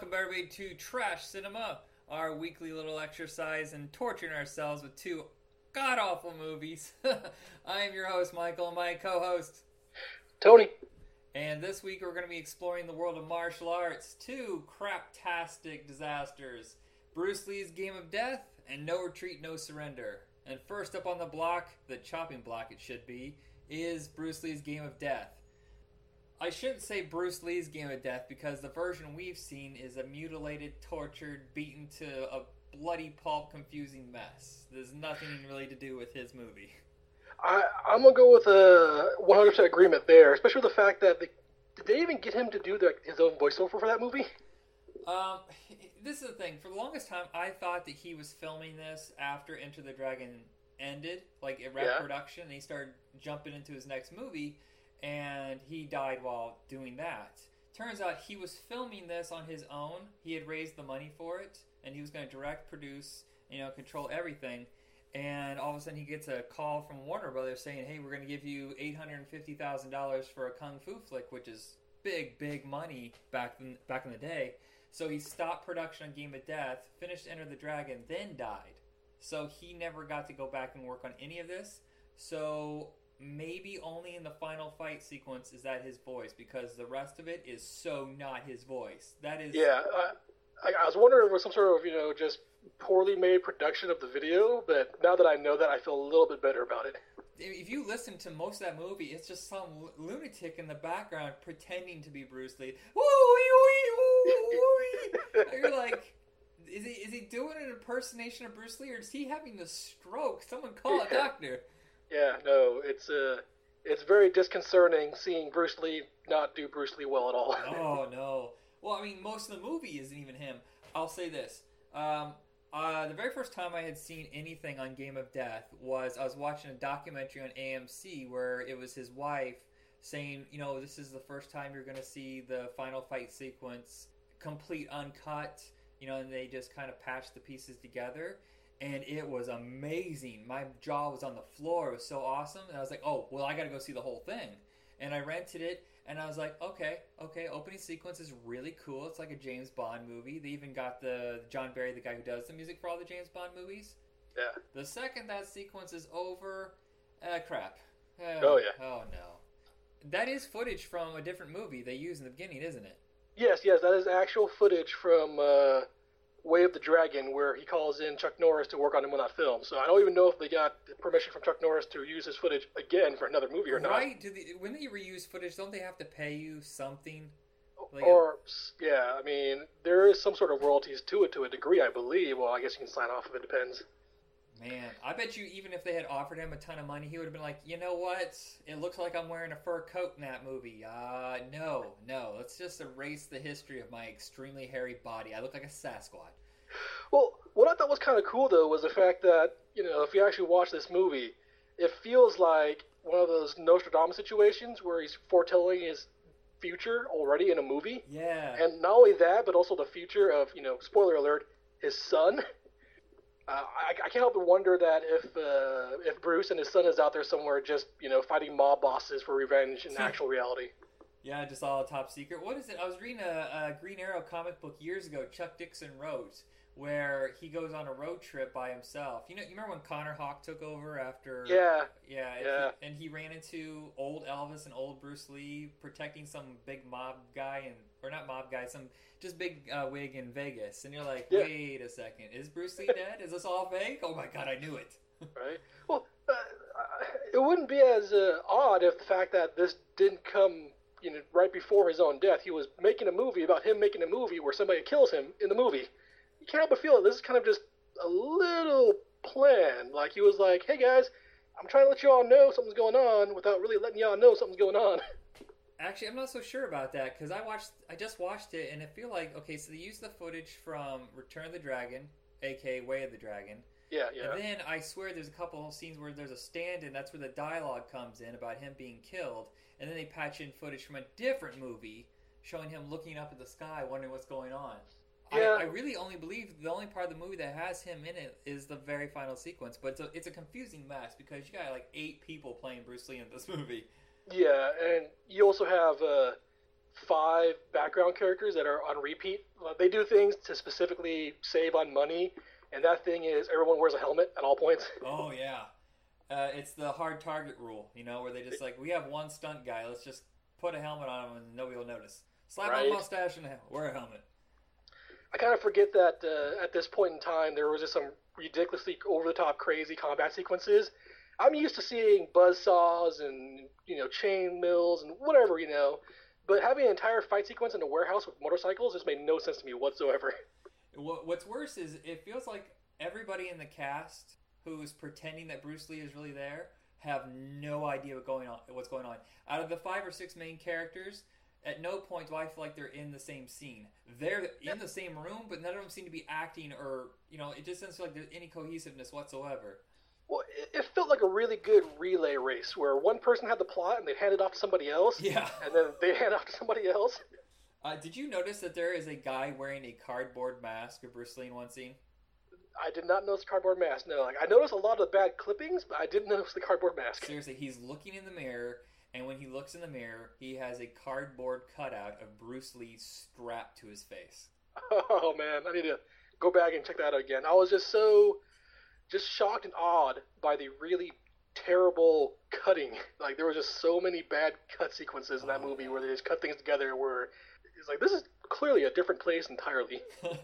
welcome everybody to Trash Cinema, our weekly little exercise in torturing ourselves with two god awful movies. I am your host, Michael, and my co host, Tony. And this week we're going to be exploring the world of martial arts, two craptastic disasters Bruce Lee's Game of Death and No Retreat, No Surrender. And first up on the block, the chopping block it should be, is Bruce Lee's Game of Death. I shouldn't say Bruce Lee's Game of Death because the version we've seen is a mutilated, tortured, beaten to a bloody pulp, confusing mess. There's nothing really to do with his movie. I, I'm gonna go with a 100% agreement there, especially with the fact that they, did they even get him to do the, his own voiceover for that movie? Um, this is the thing. For the longest time, I thought that he was filming this after Enter the Dragon ended, like it wrapped Yeah. production, and he started jumping into his next movie, and he died while doing that. Turns out he was filming this on his own. He had raised the money for it, and he was going to direct, produce, you know, control everything. And all of a sudden, he gets a call from Warner Brothers saying, "Hey, we're going to give you eight hundred fifty thousand dollars for a kung fu flick, which is big, big money back in, back in the day." So he stopped production on Game of Death, finished Enter the Dragon, then died. So he never got to go back and work on any of this. So maybe only in the final fight sequence is that his voice, because the rest of it is so not his voice. That is Yeah, I, I, was wondering if it was some sort of, you know, just poorly made production of the video, but now that I know that, I feel a little bit better about it. if you listen to most of that movie, it's just some lunatic in the background pretending to be Bruce Lee. Woo, wee, wee, woo, wee. You're like, is he is he doing an impersonation of Bruce Lee, or is he having a stroke? Someone call a doctor. Yeah, no, it's uh, it's very disconcerting seeing Bruce Lee not do Bruce Lee well at all. Oh no. Well, I mean, most of the movie isn't even him. I'll say this. Um, uh, the very first time I had seen anything on Game of Death was I was watching a documentary on AMC where it was his wife saying, you know, this is the first time you're going to see the final fight sequence complete uncut, you know, and they just kind of patched the pieces together. And it was amazing. My jaw was on the floor. It was so awesome. And I was like, oh, well, I got to go see the whole thing. And I rented it, and I was like, okay, okay, opening sequence is really cool. It's like a James Bond movie. They even got the John Barry, the guy who does the music for all the James Bond movies. Yeah. The second that sequence is over, uh, crap. Uh, Oh, yeah. Oh no. That is footage from a different movie they use in the beginning, isn't it? Yes, yes, that is actual footage from uh, Way of the Dragon, where he calls in Chuck Norris to work on him on that film. So I don't even know if they got permission from Chuck Norris to use his footage again for another movie or not. Right? Do they, when they reuse footage, don't they have to pay you something? Like a- or yeah, I mean, there is some sort of royalties to it to a degree, I believe. Well, I guess you can sign off if it depends. Man, I bet you even if they had offered him a ton of money, he would have been like, you know what? It looks like I'm wearing a fur coat in that movie. Uh, no, no. Let's just erase the history of my extremely hairy body. I look like a Sasquatch. Well, what I thought was kind of cool though was the fact that you know if you actually watch this movie, it feels like one of those Nostradamus situations where he's foretelling his future already in a movie, Yeah. and not only that, but also the future of you know, spoiler alert, his son. Uh, I, I can't help but wonder that if uh, if Bruce and his son is out there somewhere just you know fighting mob bosses for revenge in actual reality. Yeah, just all top secret. What is it? I was reading a, a Green Arrow comic book years ago. Chuck Dixon wrote where he goes on a road trip by himself. You know, you remember when Connor Hawke took over after? Yeah, yeah, and, Yeah. He, and he ran into old Elvis and old Bruce Lee protecting some big mob guy and or not mob guy, some just big uh, wig in Vegas. And you're like, Yeah. wait a second, is Bruce Lee dead? Is this all fake? Oh my god, I knew it. right? Well, uh, it wouldn't be as uh, odd if the fact that this didn't come, you know, right before his own death. He was making a movie about him making a movie where somebody kills him in the movie. You can't help but feel that this is kind of just a little plan. Like he was like, "Hey guys, I'm trying to let you all know something's going on without really letting y'all know something's going on." Actually, I'm not so sure about that because I watched, I just watched it, and I feel like okay, so they used the footage from Return of the Dragon, aka Way of the Dragon, yeah, yeah, and then I swear there's a couple of scenes where there's a stand-in. That's where the dialogue comes in about him being killed, and then they patch in footage from a different movie showing him looking up at the sky, wondering what's going on. Yeah. I, I really only believe the only part of the movie that has him in it is the very final sequence, but it's a, it's a confusing mess because you got like eight people playing Bruce Lee in this movie. Yeah. And you also have uh, five background characters that are on repeat. They do things to specifically save on money, and that thing is everyone wears a helmet at all points. Oh yeah, uh, it's the hard target rule, you know, where they just like we have one stunt guy, let's just put a helmet on him and nobody will notice. Slap Right. on a mustache and a- wear a helmet. I kind of forget that uh, at this point in time there was just some ridiculously over the top crazy combat sequences. I'm used to seeing buzzsaws and you know chain mills and whatever you know, but having an entire fight sequence in a warehouse with motorcycles just made no sense to me whatsoever. What's worse is it feels like everybody in the cast who's pretending that Bruce Lee is really there have no idea what going on. What's going on? Out of the five or six main characters, at no point do I feel like they're in the same scene. They're in the same room, but none of them seem to be acting, or you know, it just doesn't feel like there's any cohesiveness whatsoever. Well, it, felt like a really good relay race where one person had the plot and they'd hand it off to somebody else, Yeah. and then they hand it off to somebody else. Uh, did you notice that there is a guy wearing a cardboard mask of Bruce Lee in one scene? I did not notice the cardboard mask. No, like I noticed a lot of bad clippings, but I didn't notice the cardboard mask. Seriously, he's looking in the mirror, and when he looks in the mirror, he has a cardboard cutout of Bruce Lee strapped to his face. Oh man, I need to go back and check that out again. I was just so just shocked and awed by the really terrible cutting. Like there were just so many bad cut sequences in that Oh, movie where they just cut things together where it's like this is clearly a different place entirely. uh,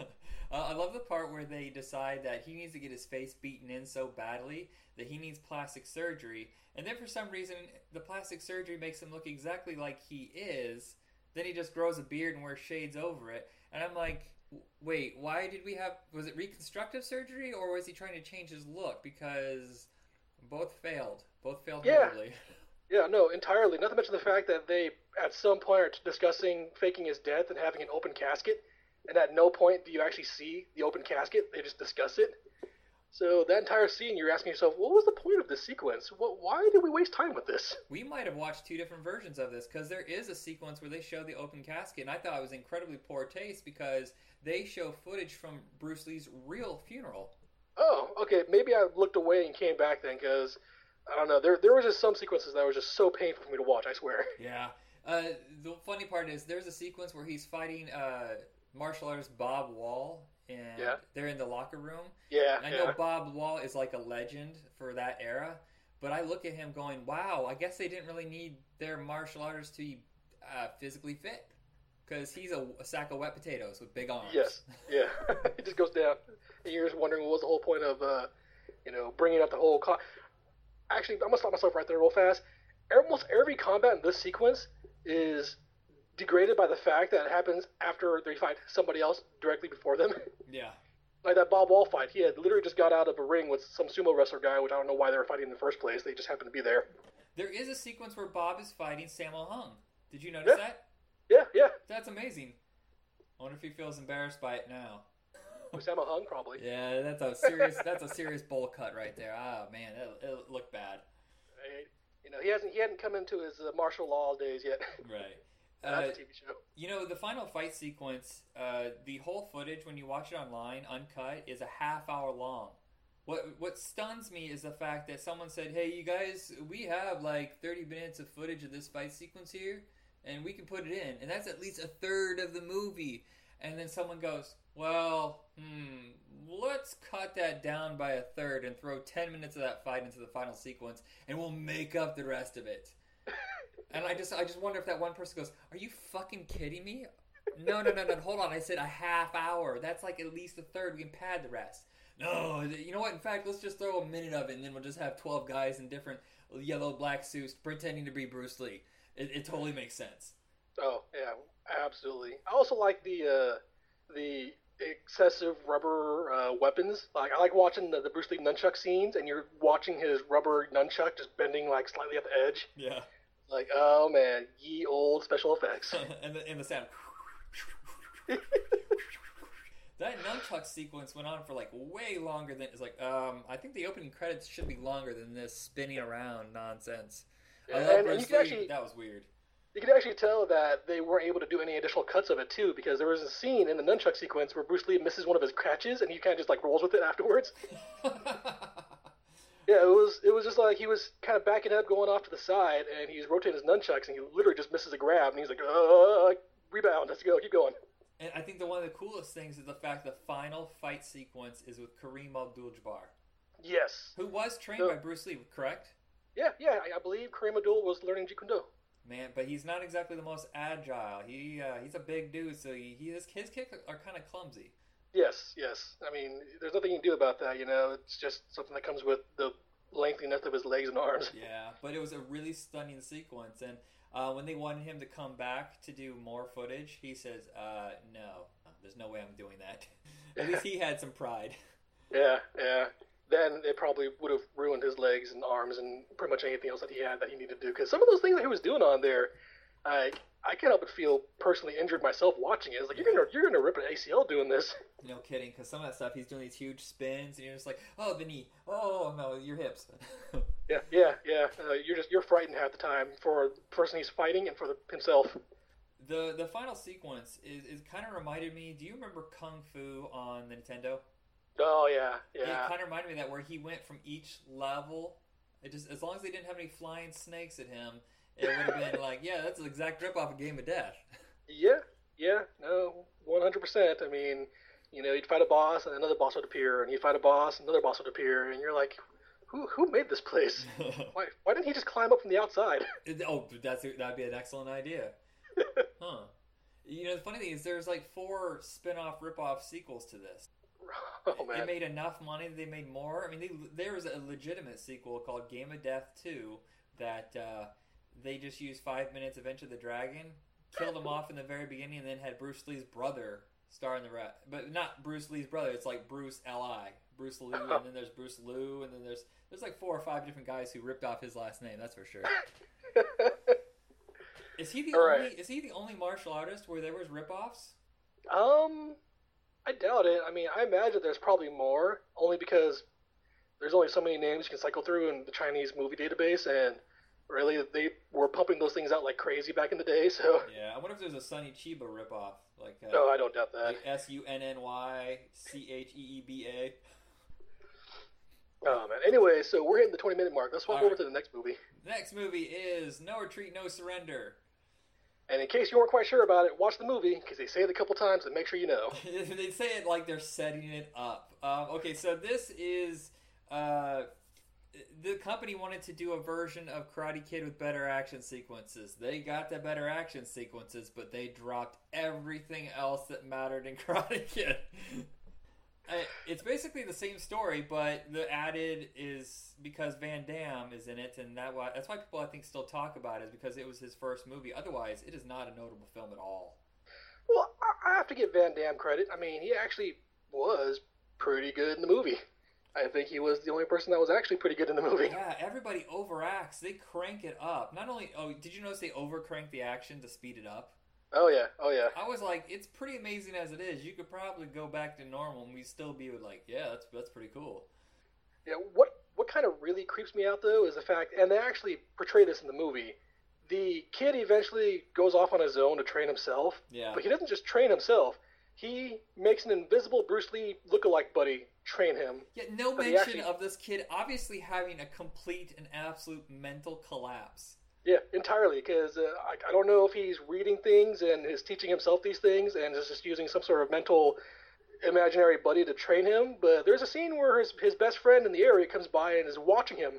I love the part where they decide that he needs to get his face beaten in so badly that he needs plastic surgery, and then for some reason the plastic surgery makes him look exactly like he is. Then he just grows a beard and wears shades over it, and I'm like, wait, why did we have? Was it reconstructive surgery or was he trying to change his look? Because both failed. Both failed Yeah. miserably. Yeah, no, entirely. Not to mention the fact that they at some point are discussing faking his death and having an open casket, and at no point do you actually see the open casket. They just discuss it. So that entire scene, you're asking yourself, what was the point of this sequence? What, why did we waste time with this? We might have watched two different versions of this because there is a sequence where they show the open casket, and I thought it was incredibly poor taste because they show footage from Bruce Lee's real funeral. Oh, okay. Maybe I looked away and came back then, because I don't know. There, there was just some sequences that were just so painful for me to watch. I swear. Yeah. Uh, the funny part is there's a sequence where he's fighting uh, martial artist Bob Wall, and Yeah. they're in the locker room. Yeah, I yeah. know Bob Wall is like a legend for that era, but I look at him going, "Wow, I guess they didn't really need their martial artists to be uh, physically fit." Because he's a, a sack of wet potatoes with big arms. Yes. Yeah. it just goes down. And you're just wondering what was the whole point of, uh, you know, bringing up the whole. Co- Actually, I'm gonna stop myself right there real fast. Almost every combat in this sequence is degraded by the fact that it happens after they fight somebody else directly before them. Yeah. like that Bob Wall fight, he had literally just got out of a ring with some sumo wrestler guy, which I don't know why they were fighting in the first place. They just happened to be there. There is a sequence where Bob is fighting Sammo Hung. Did you notice Yeah. that? Yeah, yeah. That's amazing. I wonder if he feels embarrassed by it now. Sammo Hung probably. Yeah, that's a serious that's a serious bowl cut right there. Ah man, it, it looked bad. Right? You know, he hasn't he hadn't come into his uh, martial law days yet. Right. That's Uh, a TV show. you know, the final fight sequence, uh, the whole footage when you watch it online, uncut, is a half hour long. What what stuns me is the fact that someone said, "Hey, you guys, we have like 30 minutes of footage of this fight sequence here, and we can put it in, and that's at least a third of the movie." And then someone goes, "Well, hmm, let's cut that down by a third and throw 10 minutes of that fight into the final sequence, and we'll make up the rest of it." And I just I just wonder if that one person goes, "Are you fucking kidding me?" No, no, no, no. Hold on. I said a half hour. That's like at least a third. We can pad the rest. No, you know what? In fact, let's just throw a minute of it, and then we'll just have twelve guys in different yellow black suits pretending to be Bruce Lee. It, it totally makes sense. Oh yeah, absolutely. I also like the uh, the excessive rubber uh, weapons. Like I like watching the, the Bruce Lee nunchuck scenes, and you're watching his rubber nunchuck just bending like slightly at the edge. Yeah. Like oh man, ye old special effects. and the and the sound. That nunchuck sequence went on for like way longer than it's like. Um, I think the opening credits should be longer than this spinning around nonsense. Yeah, and- and you can actually- That was weird. You can actually tell that they weren't able to do any additional cuts of it too, because there was a scene in the nunchuck sequence where Bruce Lee misses one of his catches, and he kind of just like rolls with it afterwards. Yeah, it was it was just like he was kind of backing up, going off to the side, and he's rotating his nunchucks, and he literally just misses a grab, and he's like, uh, rebound, let's go, keep going. And I think the one of the coolest things is the fact the final fight sequence is with Kareem Abdul-Jabbar, Yes. who was trained by Bruce Lee, correct? Yeah, yeah, I, I believe Kareem Abdul was learning Jeet Kune Do. Man, but he's not exactly the most agile. He uh, he's a big dude, so he, he his, his kicks are kind of clumsy. Yes, yes. I mean, there's nothing you can do about that, you know. It's just something that comes with the lengthiness of his legs and arms. Yeah, but it was a really stunning sequence, and uh, when they wanted him to come back to do more footage, he says, uh, "No, there's no way I'm doing that." At least he had some pride. Yeah, yeah. Then it probably would have ruined his legs and arms and pretty much anything else that he had that he needed to do. Because some of those things that he was doing on there, I I can't help but feel personally injured myself watching it. It's like you're gonna you're gonna rip an ACL doing this. No kidding, because some of that stuff he's doing these huge spins, and you're just like, "Oh, the knee. Oh no, your hips." Yeah, yeah, yeah. Uh, you're just you're frightened half the time for the person he's fighting and for the, himself. the the final sequence is, is kind of reminded me. Do you remember Kung Fu on the Nintendo? Oh yeah, yeah. It kind of reminded me of that where he went from each level. It just as long as they didn't have any flying snakes at him, it would have been like, yeah, that's an exact rip off a Game of Death. Yeah, yeah, no, one hundred percent. I mean, you know, you'd fight a boss and another boss would appear, and you'd fight a boss, and another boss would appear, and you're like, who who made this place? Why why didn't he just climb up from the outside? oh, that's that'd be an excellent idea, huh? You know, the funny thing is, there's like four spin-off rip-off sequels to this. oh It man, made enough money that they made more. I mean, they, there was a legitimate sequel called Game of Death 2 that uh, they just used five minutes of Enter the Dragon, killed him off in the very beginning, and then had Bruce Lee's brother star in the rest. But not Bruce Lee's brother. It's like Bruce L.I. Bruce Lee, and then there's Bruce Lou, and then there's there's like four or five different guys who ripped off his last name. That's for sure. Is he the All only? right. Is he the only martial artist where there was rip-offs? um, I doubt it. I mean, I imagine there's probably more, only because there's only so many names you can cycle through in the Chinese movie database, and really they were pumping those things out like crazy back in the day. So, Yeah, I wonder if there's a Sonny Chiba rip-off, like. Uh, no, I don't doubt that. S U N N Y C H E E B A. Oh man. Anyway, so we're hitting the 20 minute mark. Let's All over right. to the next movie. Next movie is No Retreat, No Surrender. And in case you weren't quite sure about it, watch the movie because they say it a couple times and make sure you know. they say it like they're setting it up. Um, okay, so this is uh, the company wanted to do a version of Karate Kid with better action sequences. They got the better action sequences, but they dropped everything else that mattered in Karate Kid. It's basically the same story, but the added is because Van Damme is in it, and that why that's why people I think still talk about it is because it was his first movie. Otherwise, it is not a notable film at all. Well, I have to give Van Damme credit. I mean, he actually was pretty good in the movie. I think he was the only person that was actually pretty good in the movie. Yeah, everybody overacts. They crank it up. Not only oh, did you notice they overcrank the action to speed it up? Oh yeah, oh yeah. I was like, it's pretty amazing as it is. You could probably go back to normal, and we still be like, yeah, that's that's pretty cool. Yeah, what what kind of really creeps me out though is the fact, and they actually portray this in the movie. The kid eventually goes off on his own to train himself, Yeah, but he doesn't just train himself. He makes an invisible Bruce Lee lookalike buddy train him. yeah. No mention actually- of this kid obviously having a complete and absolute mental collapse. Yeah, entirely. Because uh, I, I don't know if he's reading things and is teaching himself these things and is just using some sort of mental imaginary buddy to train him. But there's a scene where his, his best friend in the area comes by and is watching him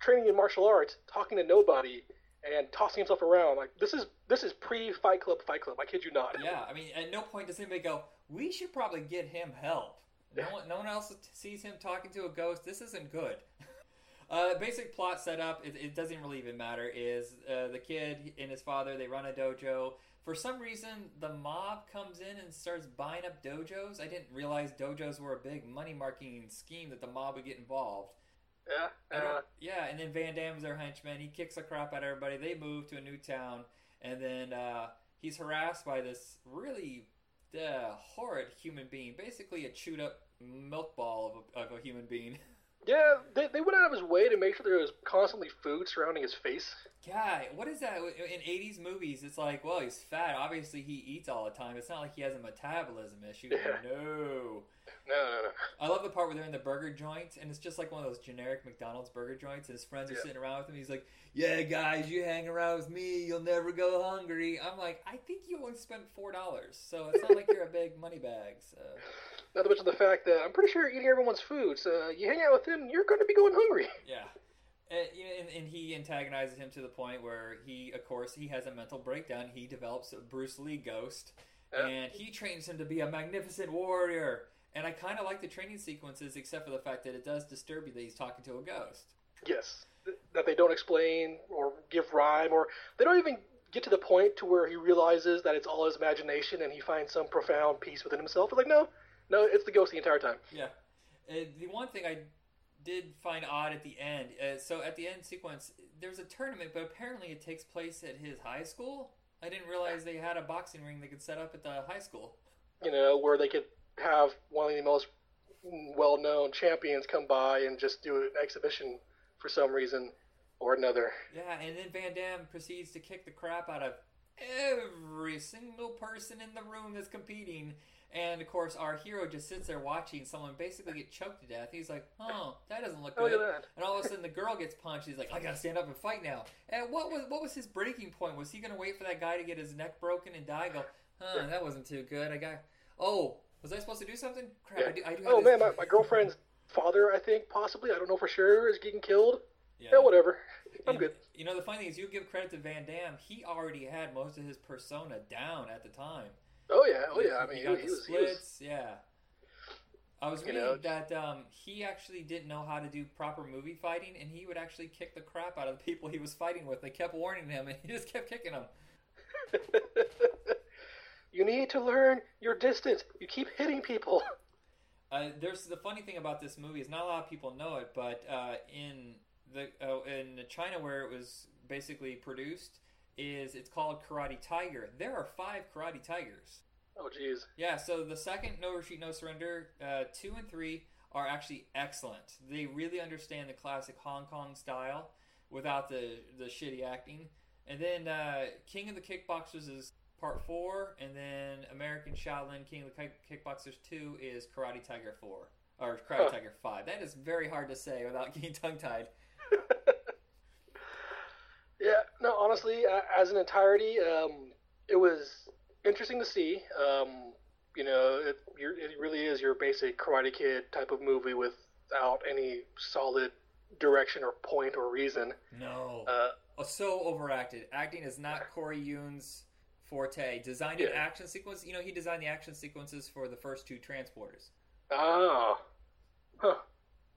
training in martial arts, talking to nobody, and tossing himself around. Like this is this is pre Fight Club Fight Club. I kid you not. Yeah, I mean, at no point does anybody go, we should probably get him help. No one, no one else sees him talking to a ghost. This isn't good. Uh, basic plot setup, it, it doesn't really even matter, is uh, the kid and his father, they run a dojo. For some reason, the mob comes in and starts buying up dojos. I didn't realize dojos were a big money marking scheme that the mob would get involved. Yeah. Uh, yeah, and then Van Damme's their henchman. He kicks the crap out of everybody. They move to a new town, and then uh, he's harassed by this really uh, horrid human being, basically a chewed up milk ball of a, of a human being. Yeah, they, they went out of his way to make sure there was constantly food surrounding his face. Yeah, what is that in '80s movies? It's like, well, he's fat. Obviously, he eats all the time. It's not like he has a metabolism issue. Yeah. No. No, no, no. I love the part where they're in the burger joint, and it's just like one of those generic McDonald's burger joints. And his friends are Yeah. sitting around with him. He's like, "Yeah, guys, you hang around with me, you'll never go hungry." I'm like, I think you only spent four dollars, so it's not like you're a big money bag. So. Not to mention the fact that I'm pretty sure you're eating everyone's food, so you hang out with him, you're going to be going hungry. Yeah. And, you know, and, and he antagonizes him to the point where he, of course, he has a mental breakdown. He develops a Bruce Lee ghost, Yeah. and he trains him to be a magnificent warrior. And I kind of like the training sequences, except for the fact that it does disturb you that he's talking to a ghost. Yes. That they don't explain or give rhyme, or they don't even get to the point to where he realizes that it's all his imagination and he finds some profound peace within himself. It's like, no, no, it's the ghost the entire time. Yeah. Uh, the one thing I did find odd at the end, uh, so at the end sequence, there's a tournament, but apparently it takes place at his high school. I didn't realize they had a boxing ring they could set up at the high school. You know, where they could have one of the most well known champions come by and just do an exhibition for some reason or another. Yeah, and then Van Damme proceeds to kick the crap out of every single person in the room that's competing. And of course, our hero just sits there watching someone basically get choked to death. He's like, "Oh, that doesn't look Oh, good." look. And all of a sudden, the girl gets punched. He's like, "I gotta stand up and fight now." And what was what was his breaking point? Was he gonna wait for that guy to get his neck broken and die? Go, huh? That wasn't too good. I got. Oh, was I supposed to do something? Crap! Yeah. I do. I do have Oh man, my, my girlfriend's father, I think, possibly, I don't know for sure, is getting killed. Yeah. Yeah, whatever. I'm And, good. You know, the funny thing is, you give credit to Van Damme. He already had most of his persona down at the time. Oh yeah, oh yeah. I mean, He got he, the was, he was. splits. Yeah. I was reading know, that um, he actually didn't know how to do proper movie fighting, and he would actually kick the crap out of the people he was fighting with. They kept warning him, and he just kept kicking them. you need to learn your distance. You keep hitting people. Uh, there's the funny thing about this movie is not a lot of people know it, but uh, in the uh, in China where it was basically produced, is it's called Karate Tiger. There are five Karate Tigers. Oh jeez. Yeah, so the second No Retreat, No Surrender, uh, two and three are actually excellent. They really understand the classic Hong Kong style without the the shitty acting. And then uh, King of the Kickboxers is part four, and then American Shaolin King of the Kick- Kickboxers two is Karate Tiger four or Karate Huh. Tiger five. That is very hard to say without getting tongue tied. Yeah, no, honestly, uh, as an entirety, um, it was interesting to see. Um, you know, it, you're, it really is your basic Karate Kid type of movie without any solid direction or point or reason. No, Uh, oh, so overacted. Acting is not Corey Yuen's forte. Designed an action sequence. You know, he designed the action sequences for the first two transporters. ah, huh.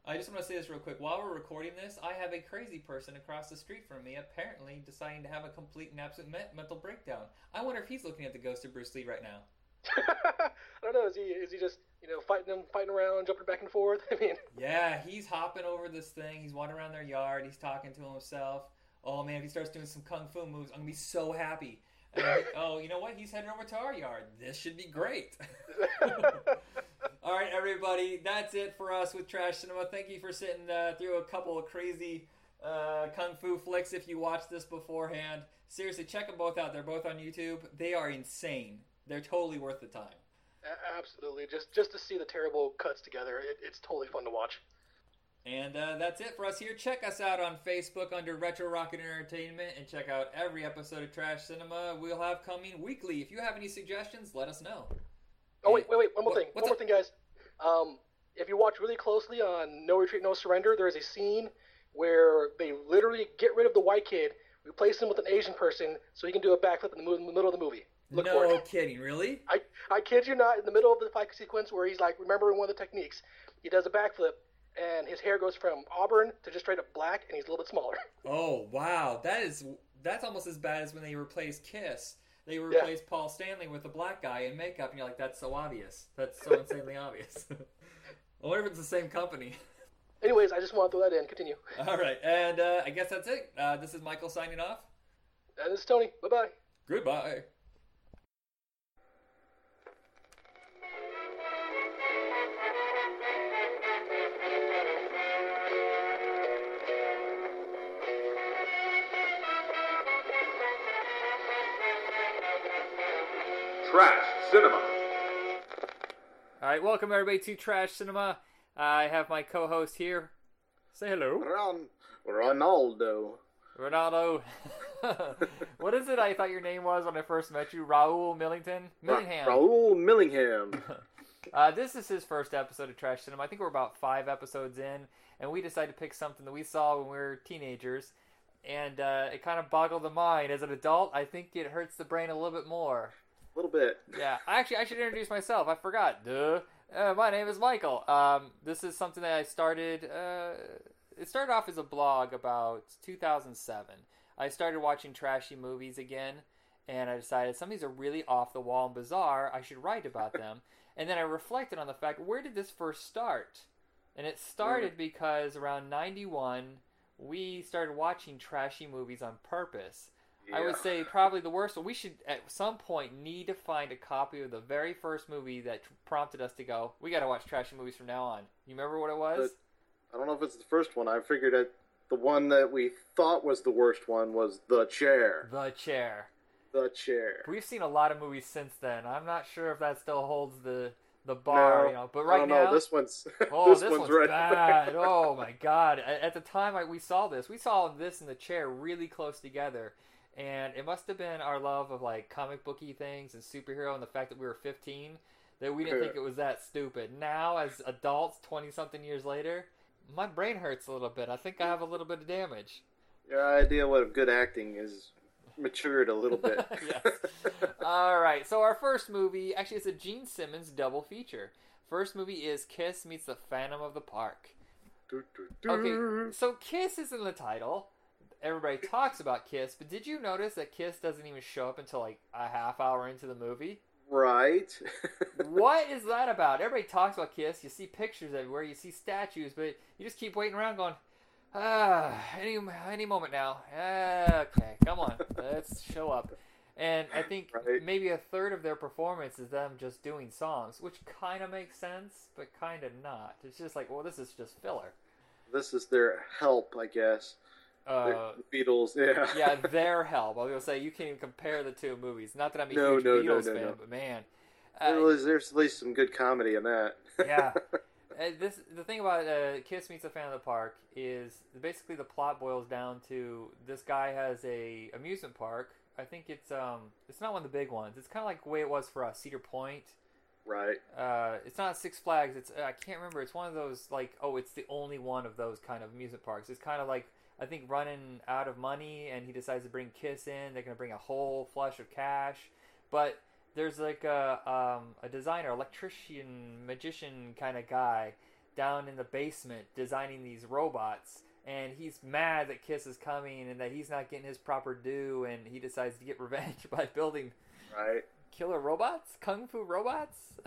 I just want to say this real quick. While we're recording this, I have a crazy person across the street from me apparently deciding to have a complete and absolute me- mental breakdown. I wonder if he's looking at the ghost of Bruce Lee right now. I don't know. Is he is he just you know fighting them, fighting around, jumping back and forth? I mean, Yeah, he's hopping over this thing. He's wandering around their yard. He's talking to himself. Oh man, if he starts doing some kung fu moves, I'm gonna be so happy. Oh, you know what? He's heading over to our yard. This should be great. All right, everybody, that's it for us with Trash Cinema. Thank you for sitting uh, through a couple of crazy uh, kung fu flicks. If you watched this beforehand, seriously, check them both out. They're both on YouTube. They are insane. They're totally worth the time. Absolutely. Just just to see the terrible cuts together, it, it's totally fun to watch. And uh, that's it for us here. Check us out on Facebook under Retro Rocket Entertainment and check out every episode of Trash Cinema we'll have coming weekly. If you have any suggestions, let us know. Oh wait, wait, wait! One more What- thing. One more up? thing, guys. Um, if you watch really closely on No Retreat, No Surrender, there is a scene where they literally get rid of the white kid, replace him with an Asian person, so he can do a backflip in the, mo- in the middle of the movie. Look no kidding, really? I I kid you not. In the middle of the fight sequence, where he's like remembering one of the techniques, he does a backflip, and his hair goes from auburn to just straight up black, and he's a little bit smaller. Oh wow, that is that's almost as bad as when they replaced Kiss. They Yeah. replaced Paul Stanley with a black guy in makeup, and you're like, that's so obvious. That's so insanely obvious. I wonder if it's the same company. Anyways, I just want to throw that in. Continue. All right, and uh, I guess that's it. Uh, this is Michael signing off. And this is Tony. Bye bye. Goodbye. Trash Cinema. All right, welcome everybody to Trash Cinema. I have my co-host here. Say hello, Ron, Ronaldo. Ronaldo. what is it? I thought your name was when I first met you, Raul Millington. Millingham. Raul Millingham. Uh, this is his first episode of Trash Cinema. I think we're about five episodes in, and we decided to pick something that we saw when we were teenagers, and uh, it kind of boggled the mind. As an adult, I think it hurts the brain a little bit more. A little bit. Yeah, actually, I should introduce myself. I forgot. Duh. Uh, my name is Michael. Um, this is something that I started. Uh, it started off as a blog about 2007. I started watching trashy movies again, and I decided some of these are really off the wall and bizarre. I should write about them. and then I reflected on the fact where did this first start? And it started because around 91, we started watching trashy movies on purpose. I would say probably the worst one. We should at some point need to find a copy of the very first movie that prompted us to go. We got to watch trashy movies from now on. You remember what it was? I don't know if it's the first one. I figured that the one that we thought was the worst one was The Chair. the Chair. The Chair. We've seen a lot of movies since then. I'm not sure if that still holds the the bar, No, you know. But I right don't now, know. This one's oh, this, this, one's, one's, right. bad. oh my god! At, at the time I, we saw this, we saw this and the chair really close together, and it must have been our love of like comic booky things and superhero, and the fact that we were 15 that we didn't think it was that stupid. Now, as adults, 20 something years later, my brain hurts a little bit. I think I have a little bit of damage. Your idea what good acting is matured a little bit. yes. All right. So our first movie, actually, it's a Gene Simmons double feature. First movie is Kiss meets the Phantom of the Park. Okay, so Kiss is in the title. Everybody talks about Kiss, but did you notice that Kiss doesn't even show up until like a half hour into the movie? Right. what is that about? Everybody talks about Kiss. You see pictures everywhere. You see statues, but you just keep waiting around, going, ah, any any moment now. Ah, okay, come on, let's show up. And I think Right. maybe a third of their performance is them just doing songs, which kind of makes sense, but kind of not. It's just like, well, this is just filler. This is their help, I guess. Uh, the Beatles, yeah. yeah, their help. I was gonna say you can't even compare the two movies. Not that I'm a No, huge no, Beatles no, fan, but man, uh, there's, there's at least some good comedy in that. Yeah. uh, this the thing about uh, Kiss Meets the Fan of the Park is basically the plot boils down to this guy has a amusement park. I think it's um it's not one of the big ones. It's kind of like the way it was for us, Cedar Point. right. Uh, it's not Six Flags. It's I can't remember. It's one of those like oh, it's the only one of those kind of amusement parks. It's kind of like I think running out of money, and he decides to bring Kiss in. They're gonna bring a whole flush of cash, but there's like a um, a designer, electrician, magician kind of guy down in the basement designing these robots. And he's mad that Kiss is coming and that he's not getting his proper due, and he decides to get revenge by building Right. killer robots, kung fu robots.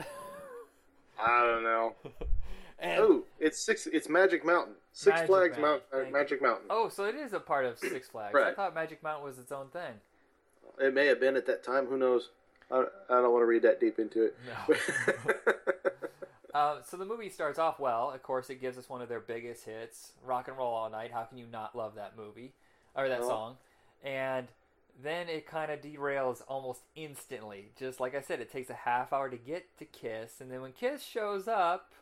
I don't know. and, Oh, it's six. It's Magic Mountain. Six Magic Flags Mountain, Mount, uh. Magic Mountain. oh, so it is a part of Six Flags. I thought Magic Mountain was its own thing. It may have been at that time. Who knows? I, I don't want to read that deep into it. No. Uh, so the movie starts off well. Of course, it gives us one of their biggest hits, "Rock and Roll All Night." How can you not love that movie or that Well. song? And then it kind of derails almost instantly. Just like I said, it takes a half hour to get to Kiss, and then when Kiss shows up,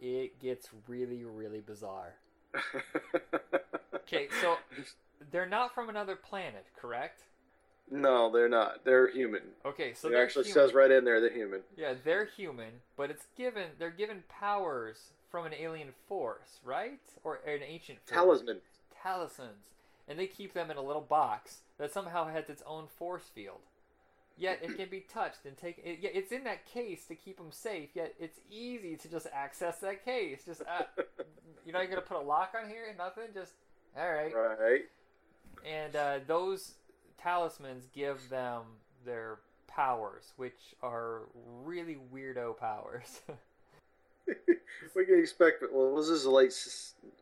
it gets really, really bizarre. Okay, so they're not from another planet, correct? no, they're not. They're human. Okay, so it they're actually human. says right in there they're human. Yeah, they're human, but it's given they're given powers from an alien force, right? Or an ancient force. Talisman. Talismans. And they keep them in a little box that somehow has its own force field. Yet it can be touched and taken. It, yeah, it's in that case to keep them safe. Yet it's easy to just access that case. Just uh, you're not gonna put a lock on here. Nothing. Just all right. Right. And uh, those talismans give them their powers, which are really weirdo powers. we can expect. Well, was this late?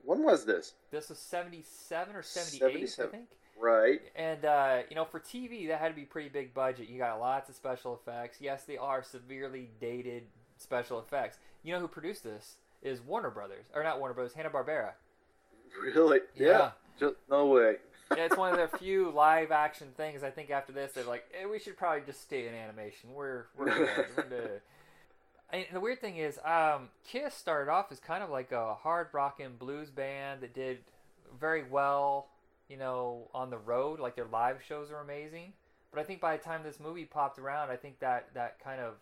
When was this? this was 77 or 78, 77. I think. Right. And, uh, you know, for TV, that had to be pretty big budget. You got lots of special effects. Yes, they are severely dated special effects. You know who produced this? Is Warner Brothers. Or not Warner Brothers, Hanna-Barbera. Really? Yeah. Just no way. yeah, it's one of their few live action things. I think after this, they're like, eh, we should probably just stay in animation. We're we're good. we're good. And the weird thing is, um, Kiss started off as kind of like a hard rockin' blues band that did very well, you know, on the road. Like their live shows are amazing. But I think by the time this movie popped around, I think that that kind of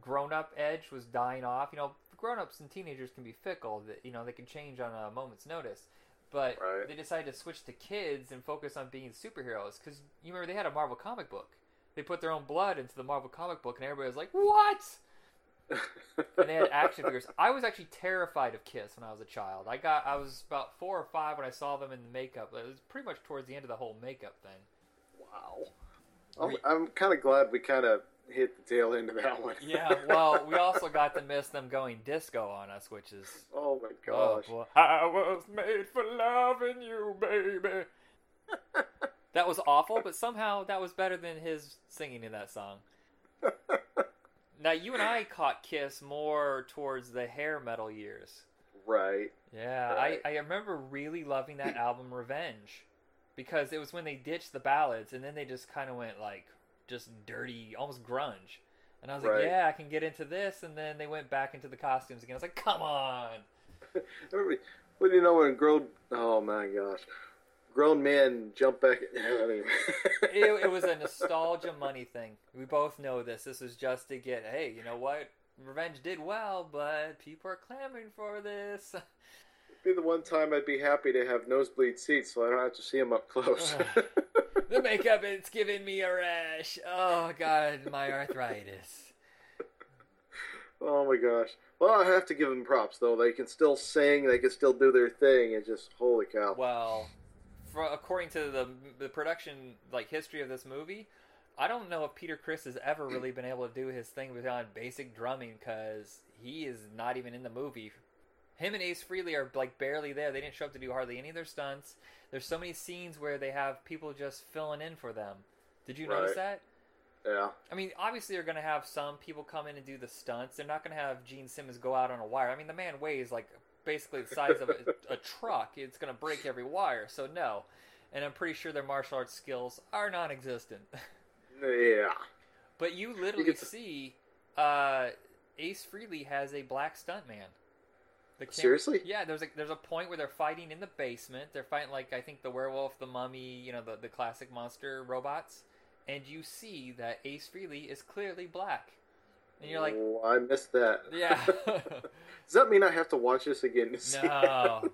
grown up edge was dying off. You know, grown ups and teenagers can be fickle. That you know they can change on a moment's notice. But Right. they decided to switch to kids and focus on being superheroes because you remember they had a Marvel comic book. They put their own blood into the Marvel comic book, and everybody was like, "What?" And they had action figures. I was actually terrified of Kiss when I was a child. I got I was about four or five when I saw them in the makeup. It was pretty much towards the end of the whole makeup thing. wow. I'm, I'm kind of glad we kind of hit the tail end of that one. Yeah, well, we also got to miss them going disco on us, which is oh my oh gosh. boy. I was made for loving you, baby. that was awful, but somehow that was better than his singing in that song. Now you and I caught Kiss more towards the hair metal years. right. Yeah, Right. I, I remember really loving that album Revenge because it was when they ditched the ballads and then they just kind of went like just dirty, almost grunge. And I was like, yeah, I can get into this. And then they went back into the costumes again. I was like, come on. Do you know when grown? Oh my gosh, grown men jump back. It, it was a nostalgia money thing. We both know this. This was just to get, hey, you know what? Revenge did well, but people are clamoring for this. be the one time I'd be happy to have nosebleed seats, so I don't have to see them up close. the makeup, it's giving me a rash. Oh, God, my arthritis. oh my gosh. Well, I have to give them props though. They can still sing. They can still do their thing. It's just holy cow. Well, for, according to the the production like history of this movie, I don't know if Peter Criss has ever really been able to do his thing beyond basic drumming because he is not even in the movie. Him and Ace Frehley are like barely there. They didn't show up to do hardly any of their stunts. There's so many scenes where they have people just filling in for them. Did you notice that? Yeah. I mean, obviously they're going to have some people come in and do the stunts. They're not going to have Gene Simmons go out on a wire. I mean, the man weighs like basically the size of a, a truck. It's going to break every wire. So no. And I'm pretty sure their martial arts skills are non-existent. Yeah. but you literally see uh, Ace Frehley has a black stuntman. The cam- Seriously? Yeah, there's a there's a point where they're fighting in the basement. They're fighting like I think the werewolf, the mummy, you know, the the classic monster robots, and you see that Ace Frehley is clearly black, and you're like, oh, I missed that. yeah, Does that mean I have to watch this again? No.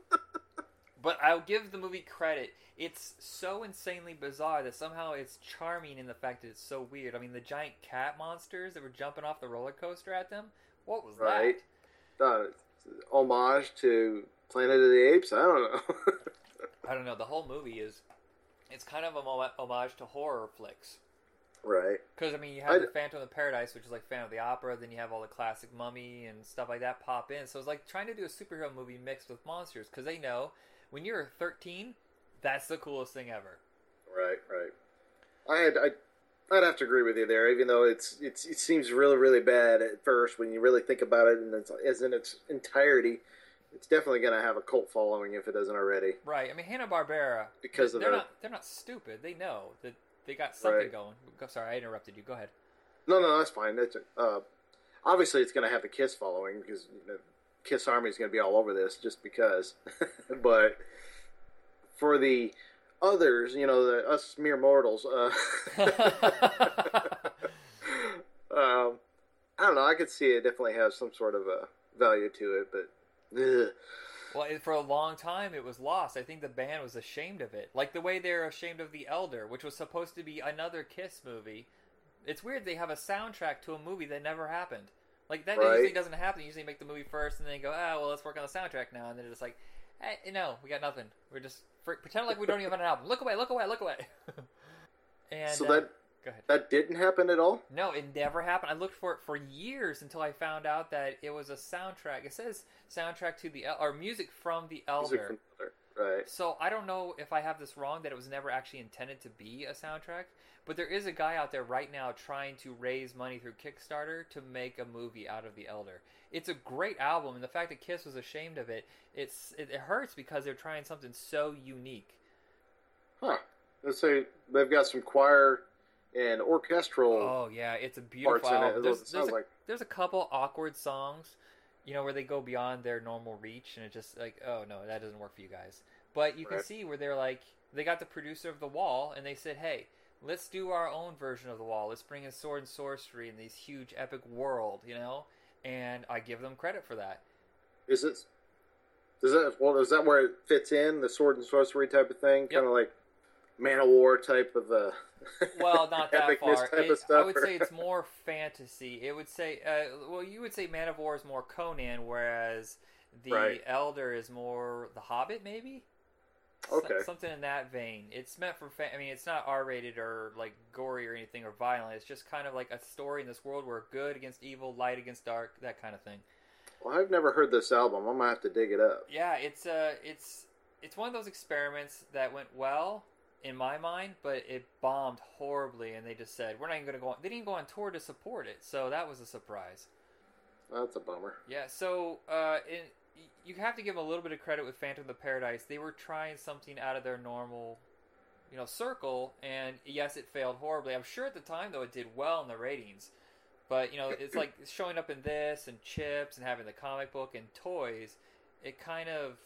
But I'll give the movie credit. It's so insanely bizarre that somehow it's charming in the fact that it's so weird. I mean, the giant cat monsters that were jumping off the roller coaster at them. What was Right. that? Uh, homage to Planet of the Apes? I don't know. I don't know. The whole movie is it's kind of a homage to horror flicks. Right. Because I mean, you have I- the Phantom of Paradise, which is like Phantom of the Opera. Then you have all the classic Mummy and stuff like that pop in. So it's like trying to do a superhero movie mixed with monsters. Because they know when you're 13, that's the coolest thing ever. Right, right. I had I I'd have to agree with you there, even though it's it's it seems really really bad at first when you really think about it, and it's as in its entirety, it's definitely going to have a cult following if it doesn't already. Right. I mean, Hanna Barbera Because of they're the- not they're not stupid. They know that they got something Right. going. Go, sorry, I interrupted you. Go ahead. No, no, that's fine. It's uh, obviously it's going to have the Kiss following because you know, Kiss Army is going to be all over this just because. but for the others, you know, the, us mere mortals, uh, um, I don't know. I could see it definitely has some sort of a value to it, but ugh. Well, it, for a long time, it was lost. I think the band was ashamed of it, like the way they're ashamed of The Elder, which was supposed to be another Kiss movie. It's weird they have a soundtrack to a movie that never happened. Like that Right. usually doesn't happen. You usually make the movie first, and then go, ah, well, let's work on the soundtrack now. And then it's like, hey, no, we got nothing. We're just pretend like we don't even have an album. Look away, look away, look away. and so uh, that go ahead. that didn't happen at all. No, it never happened. I looked for it for years until I found out that it was a soundtrack. It says soundtrack to the El- or music from the Elder. Music from Elder. Right. So I don't know if I have this wrong that it was never actually intended to be a soundtrack, but there is a guy out there right now trying to raise money through Kickstarter to make a movie out of The Elder. It's a great album, and the fact that Kiss was ashamed of it, it's it, it hurts because they're trying something so unique. Huh. Let's say they've got some choir and orchestral. Oh yeah, it's a beautiful. Parts in it, album. is what There's, it there's, a, like. there's a couple awkward songs, you know, where they go beyond their normal reach, and it's just like, oh no, that doesn't work for you guys. But you can see where they're like, they got the producer of The Wall, and they said, hey, let's do our own version of The Wall. Let's bring in sword and sorcery in this huge epic world, you know. And I give them credit for that. Is it? Does that well? Is that where it fits in the sword and sorcery type of thing? Yep. Kind of like Man of War type of uh, Well, not that far. It-. I would say it's more fantasy. It would say, uh, well, you would say Man of War is more Conan, whereas the Right. Elder is more The Hobbit, maybe. So- Okay. something in that vein. It's meant for. Fa- I mean, it's not R-rated or like gory or anything or violent. It's just kind of like a story in this world where good against evil, light against dark, that kind of thing. well, I've never heard this album. I'm gonna have to dig it up. Yeah, it's uh, it's it's one of those experiments that went well in my mind, but it bombed horribly, and they just said we're not even going to go on. They didn't go on tour to support it, so that was a surprise. That's a bummer. Yeah, so uh, in, you have to give them a little bit of credit with Phantom of the Paradise. They were trying something out of their normal, you know, circle, and yes, it failed horribly. I'm sure at the time though it did well in the ratings, but you know, it's like showing up in this and chips and having the comic book and toys. It kind of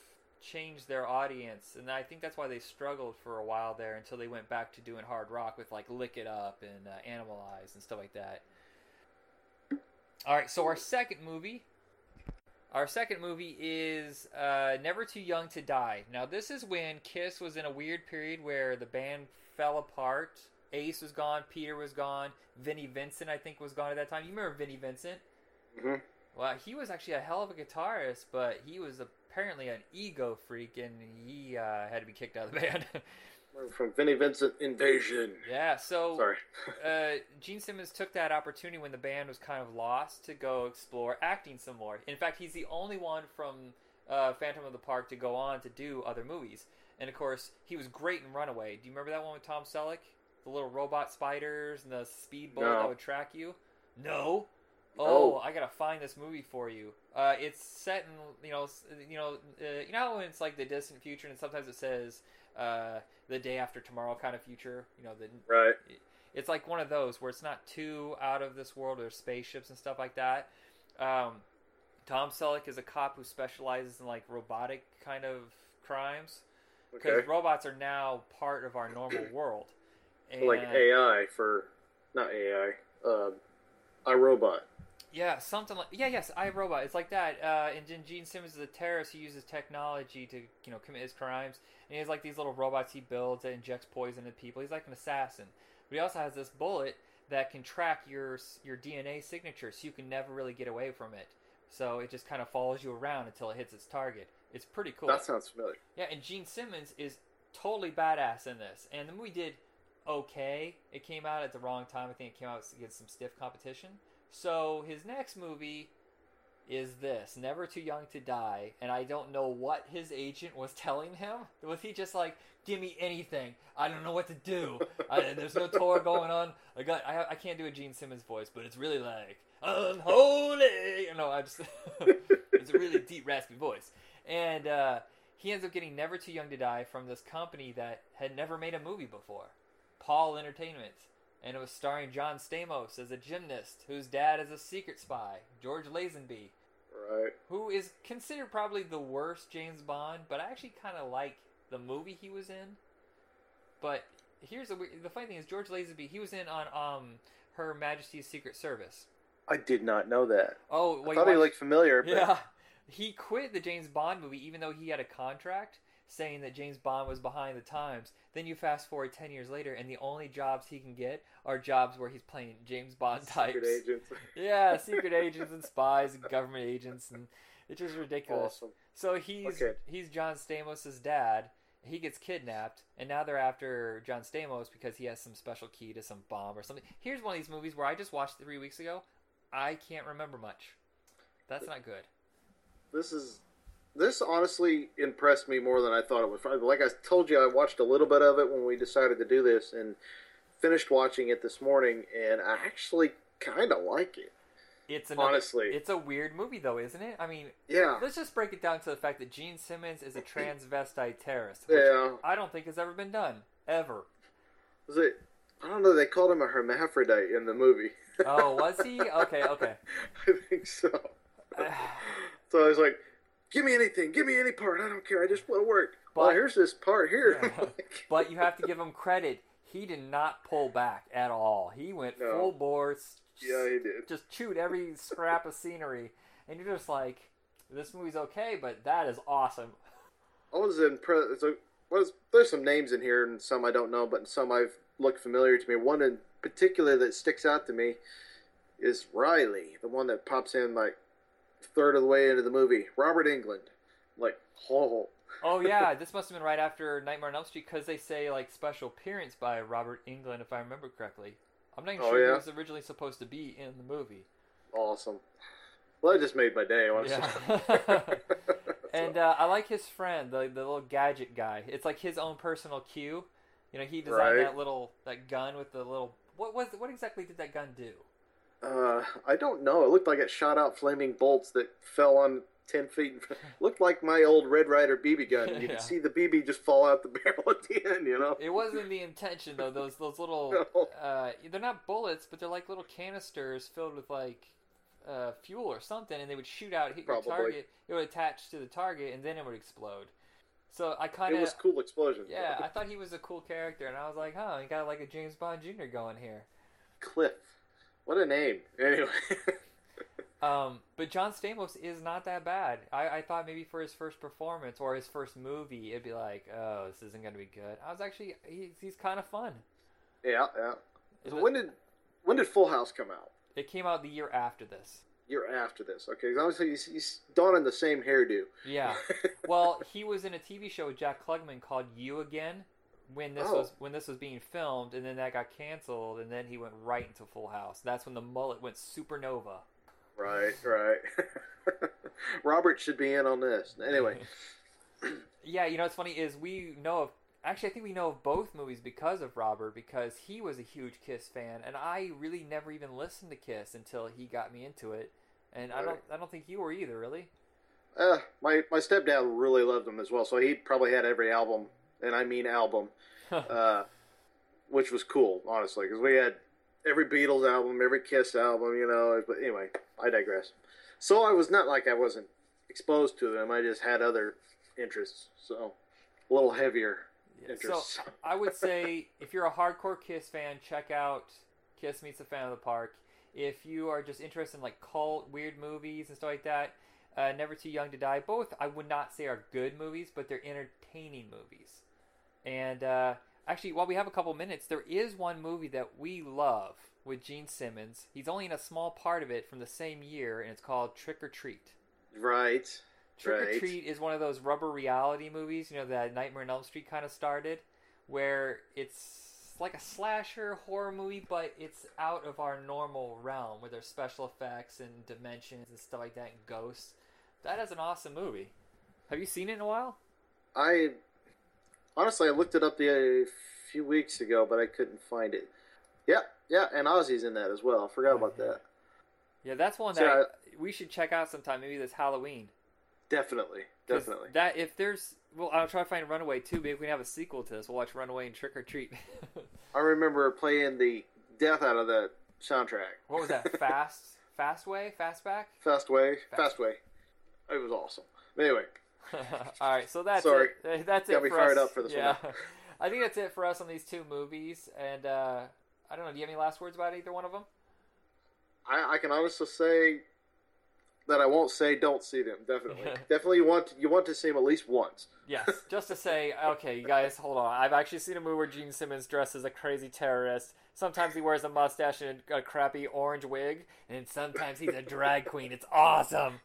changed their audience, and I think that's why they struggled for a while there until they went back to doing hard rock with like Lick It Up and uh, Animalize and stuff like that. All right, so our second movie our second movie is uh, Never Too Young to Die. Now, this is when Kiss was in a weird period where the band fell apart. Ace was gone, Peter was gone, Vinnie Vincent, I think, was gone at that time. You remember Vinnie Vincent? Mm-hmm. Well, he was actually a hell of a guitarist, but he was apparently an ego freak and he uh, had to be kicked out of the band. From Vinnie Vincent Invasion. yeah, so Sorry. uh, Gene Simmons took that opportunity when the band was kind of lost to go explore acting some more. In fact, he's the only one from uh, Phantom of the Park to go on to do other movies. And of course, he was great in Runaway. Do you remember that one with Tom Selleck? The little robot spiders and the speed bullet No. that would track you? No. No. Oh, I gotta find this movie for you. Uh, it's set in you know you know uh, you know how when it's like the distant future and sometimes it says uh, the day after tomorrow kind of future. You know the Right. it's like one of those where it's not too out of this world. There's spaceships and stuff like that. Um, Tom Selleck is a cop who specializes in like robotic kind of crimes because Okay. robots are now part of our normal world. And, Like AI for not AI. Uh, iRobot. Yeah, something like yeah, yes, I Robot. It's like that. Uh, and then Gene Simmons is a terrorist who uses technology to you know commit his crimes. And he has like these little robots he builds that injects poison into people. He's like an assassin. But he also has this bullet that can track your your DNA signature, so you can never really get away from it. So it just kind of follows you around until it hits its target. It's pretty cool. That sounds familiar. Yeah, and Gene Simmons is totally badass in this. And the movie did okay. It came out at the wrong time. I think it came out against some stiff competition. So his next movie is this Never Too Young to Die. And I don't know what his agent was telling him. Was he just like, give me anything? I don't know what to do. I, there's no tour going on. I got. I, I can't do a Gene Simmons voice, but it's really like unholy. You know, I just. it's a really deep, raspy voice, and uh, he ends up getting Never Too Young to Die from this company that had never made a movie before, Paul Entertainment, and it was starring John Stamos as a gymnast whose dad is a secret spy, George Lazenby, Right. who is considered probably the worst James Bond, but I actually kind of like the movie he was in. But here's the weird, the funny thing is George Lazenby he was in on um Her Majesty's Secret Service. I did not know that. Oh, well, I thought he looked familiar. But yeah, he quit the James Bond movie even though he had a contract saying that James Bond was behind the times. Then you fast forward ten years later, and the only jobs he can get are jobs where he's playing James Bond types. Secret agents. Yeah, secret agents and spies and government agents, and it's just ridiculous. Awesome. So he's Okay. he's John Stamos' dad. He gets kidnapped, and now they're after John Stamos because he has some special key to some bomb or something. Here's one of these movies where I just watched three weeks ago. I can't remember much. That's not good. This is this honestly impressed me more than I thought it would. Like I told you, I watched a little bit of it when we decided to do this, and finished watching it this morning, and I actually kind of like it. It's another, Honestly. it's a weird movie though, isn't it? I mean, Yeah, let's just break it down to the fact that Gene Simmons is a transvestite terrorist. Which yeah. I don't think has ever been done ever. Was it? I don't know. They called him a hermaphrodite in the movie. Oh, was he? Okay, okay. I think so. so I was like, "Give me anything. Give me any part. I don't care. I just want to work." Oh, but- well, here's this part here. Yeah. but you have to give him credit. He did not pull back at all. He went No. full bore. yeah, he did. Just chewed every scrap of scenery, and you're just like, "This movie's okay, but that is awesome." I was impressed. So, was there's some names in here, and some I don't know, but some I've looked familiar to me. One in particular that sticks out to me is Riley, the one that pops in like third of the way into the movie. Robert Englund, like oh, Oh yeah, this must have been right after Nightmare on Elm Street because they say like special appearance by Robert Englund, if I remember correctly. I'm not even Oh, sure he was originally supposed to be in the movie. awesome. Well, that just made my day, honestly. Yeah. And uh, I like his friend, the the little gadget guy. It's like his own personal cue. You know, he designed Right. that little that gun with the little what was what exactly did that gun do? Uh, I don't know. It looked like it shot out flaming bolts that fell on ten feet. in front- looked like my old Red Ryder BB gun. You Yeah. could see the BB just fall out the barrel at the end. You know. It wasn't the intention though. Those those little No. uh, they're not bullets, but they're like little canisters filled with like uh, fuel or something, and they would shoot out, hit Probably. your target. It would attach to the target, and then it would explode. So I kind of It was cool explosion. yeah, I thought he was a cool character, and I was like, huh, he got like a James Bond Jr. going here. Cliff. What a name. Anyway. Um, but John Stamos is not that bad. I, I thought maybe for his first performance or his first movie, it'd be like, oh, this isn't gonna be good. I was actually he's he's kind of fun. yeah, yeah. So when did when did Full House come out? It came out the year after this. Year after this. Okay, obviously he's, he's donning the same hairdo. Yeah. Well, he was in a TV show with Jack Klugman called You Again when this Oh. was when this was being filmed, and then that got canceled, and then he went right into Full House. That's when the mullet went supernova. right, right. Robert should be in on this. Anyway, Yeah, you know what's funny is we know of actually I think we know of both movies because of Robert because he was a huge Kiss fan and I really never even listened to Kiss until he got me into it. And I don't I don't think you were either, really. uh, my my stepdad really loved them as well, so he probably had every album, and I mean album, uh, which was cool, honestly, because we had every Beatles album, every Kiss album, you know. But anyway, I digress. So I was not like I wasn't exposed to them. I just had other interests, so a little heavier Yeah, interests. So I would say if you're a hardcore Kiss fan, check out Kiss Meets the Phantom of the Park. If you are just interested in like cult, weird movies and stuff like that, uh, Never Too Young to Die. Both I would not say are good movies, but they're entertaining movies. And uh, actually, while we have a couple minutes, there is one movie that we love with Gene Simmons. He's only in a small part of it from the same year, and it's called Trick or Treat. right. Trick or Treat is one of those rubber reality movies, you know, that Nightmare on Elm Street kind of started, where it's like a slasher horror movie, but it's out of our normal realm, where there's special effects and dimensions and stuff like that, and ghosts. That is an awesome movie. Have you seen it in a while? I honestly I looked it up the a few weeks ago, but I couldn't find it. Yeah, yeah, and Ozzy's in that as well. I forgot about that. Yeah, that's one So, that uh, we should check out sometime. Maybe this Halloween. Definitely, definitely. That if there's, well, I'll try to find Runaway too. Maybe we can have a sequel to this. We'll watch Runaway and Trick or Treat. I remember playing the death out of that soundtrack. what was that? Fast, Fastway, fast back. Fastway, Fast- Fastway. It was awesome. Anyway, All right, so that's Sorry. it. That's Got it me for fired us. up for this one. yeah. I think that's it for us on these two movies. And uh, I don't know. Do you have any last words about either one of them? I, I can honestly say that I won't say don't see them. Definitely, definitely you want you want to see them at least once. Yes. Just to say, okay, you guys, hold on. I've actually seen a movie where Gene Simmons dresses as a crazy terrorist. Sometimes he wears a mustache and a crappy orange wig, and sometimes he's a drag queen. It's awesome.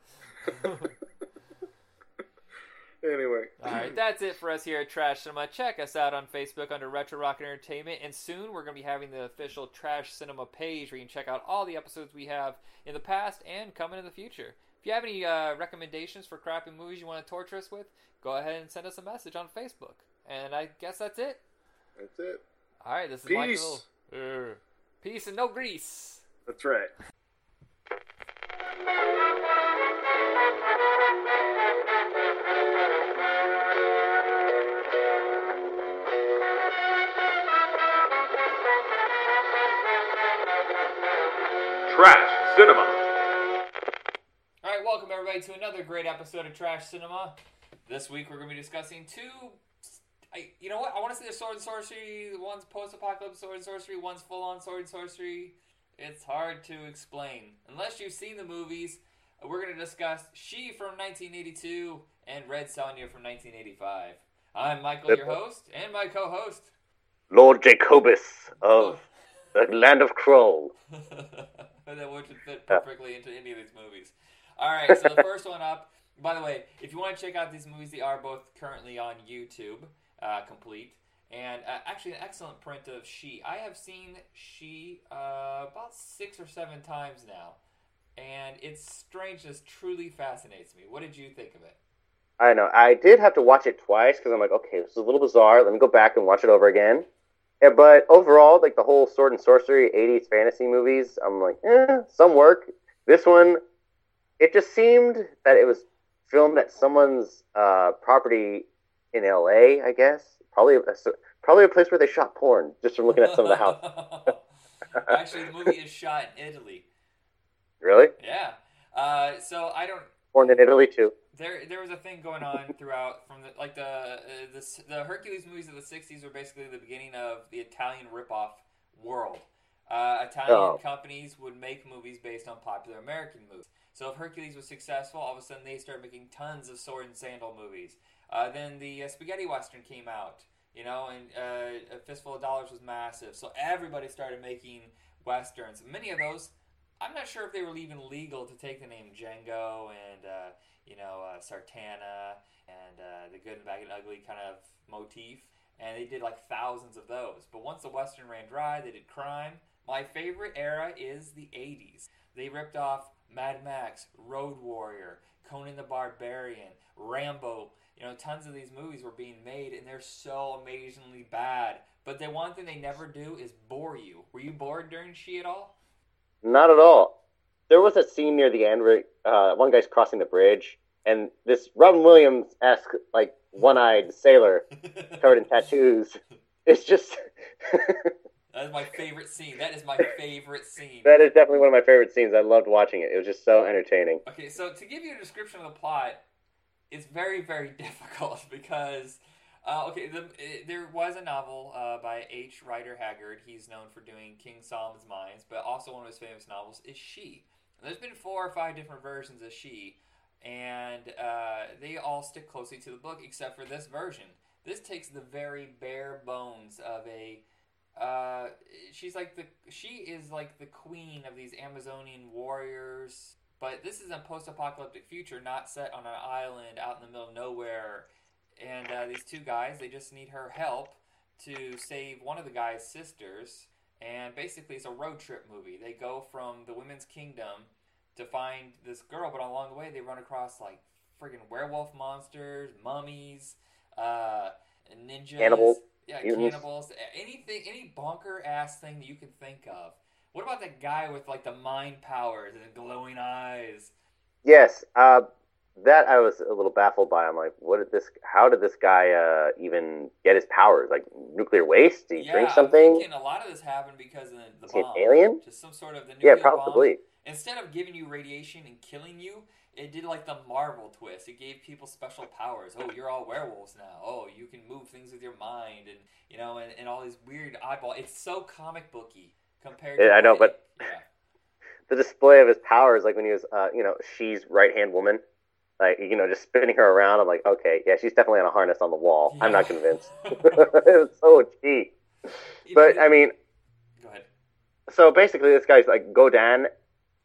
Anyway, All right, that's it for us here at Trash Cinema. Check us out on Facebook under Retro Rock Entertainment, and soon we're going to be having the official Trash Cinema page where you can check out all the episodes we have in the past and coming in the future. If you have any uh, recommendations for crappy movies you want to torture us with, go ahead and send us a message on Facebook. And I guess that's it. that's it. All right, this is Peace. Michael. Uh, peace and no grease. That's right. Trash Cinema. All right, welcome everybody to another great episode of Trash Cinema. This week we're going to be discussing two. I, you know what? I want to say the sword and sorcery. One's post-apocalypse sword and sorcery. One's full-on sword and sorcery. It's hard to explain unless you've seen the movies. We're going to discuss She from 1982 and Red Sonja from 1985. I'm Michael, your host, and my co-host. Lord Jacobus of the land of Kroll. that would fit perfectly into any of these movies. All right, so the first one up. By the way, if you want to check out these movies, they are both currently on YouTube, uh, complete, and uh, actually an excellent print of She. I have seen She uh, about six or seven times now, and its strangeness truly fascinates me. What did you think of it? I know. I did have to watch it twice because I'm like, okay, this is a little bizarre. Let me go back and watch it over again. Yeah, but overall, like the whole sword and sorcery '80s fantasy movies, I'm like, eh, some work. This one, it just seemed that it was filmed at someone's uh, property in LA, I guess. Probably, a, probably a place where they shot porn. Just from looking at some of the house. Actually, the movie is shot in Italy. Really? Yeah. Uh, so I don't. Born in Italy too. There, there was a thing going on throughout from the like the uh, the, the Hercules movies of the '60s were basically the beginning of the Italian ripoff world. Uh, Italian Oh. companies would make movies based on popular American movies. So if Hercules was successful, all of a sudden they started making tons of sword and sandal movies. Uh, then the uh, spaghetti western came out, you know, and uh, a fistful of dollars was massive. So everybody started making westerns. Many of those, I'm not sure if they were even legal to take the name Django and uh, you know uh, Sartana and uh, the good, the bad, and ugly kind of motif. And they did like thousands of those. But once the western ran dry, they did crime. My favorite era is the 80s. They ripped off Mad Max, Road Warrior, Conan the Barbarian, Rambo. You know, tons of these movies were being made, and they're so amazingly bad. But the one thing they never do is bore you. Were you bored during She at all? Not at all. There was a scene near the end where uh, one guy's crossing the bridge, and this Robin Williams esque, like one eyed sailor covered in tattoos. It's just That is my favorite scene. That is my favorite scene. that is definitely one of my favorite scenes. I loved watching it. It was just so entertaining. Okay, so to give you a description of the plot, it's very, very difficult because, uh, okay, the, it, there was a novel uh, by H. Rider Haggard. He's known for doing King Solomon's Mines, but also one of his famous novels is She. There's been four or five different versions of She, and uh, they all stick closely to the book except for this version. This takes the very bare bones of a uh, she's like the she is like the queen of these Amazonian warriors. But this is a post-apocalyptic future, not set on an island out in the middle of nowhere. And uh, these two guys, they just need her help to save one of the guy's sisters. And basically, it's a road trip movie. They go from the women's kingdom to find this girl, but along the way, they run across like friggin' werewolf monsters, mummies, uh, ninjas, Cannibals, yeah, cannibals, anything, any bonker ass thing that you can think of. What about that guy with like the mind powers and the glowing eyes? Yes, uh, that I was a little baffled by. I'm like, what did this? How did this guy uh, even get his powers? Like nuclear waste? Did he yeah, drink something? thinking a lot of this happened because of the, the he an bomb. alien? Just some sort of the Yeah, nuclear bomb. probably. Instead of giving you radiation and killing you, it did like the Marvel twist. It gave people special powers. Oh, you're all werewolves now. Oh, you can move things with your mind, and you know, and, and all these weird eyeball. It's so comic booky compared. Yeah, to I know, what- but- yeah. The display of his powers, like when he was, uh, you know, she's right hand woman, like you know, just spinning her around. I'm like, okay, yeah, she's definitely on a harness on the wall. I'm not convinced. it was so cheap. But I mean, go ahead. so basically, this guy's like Godan.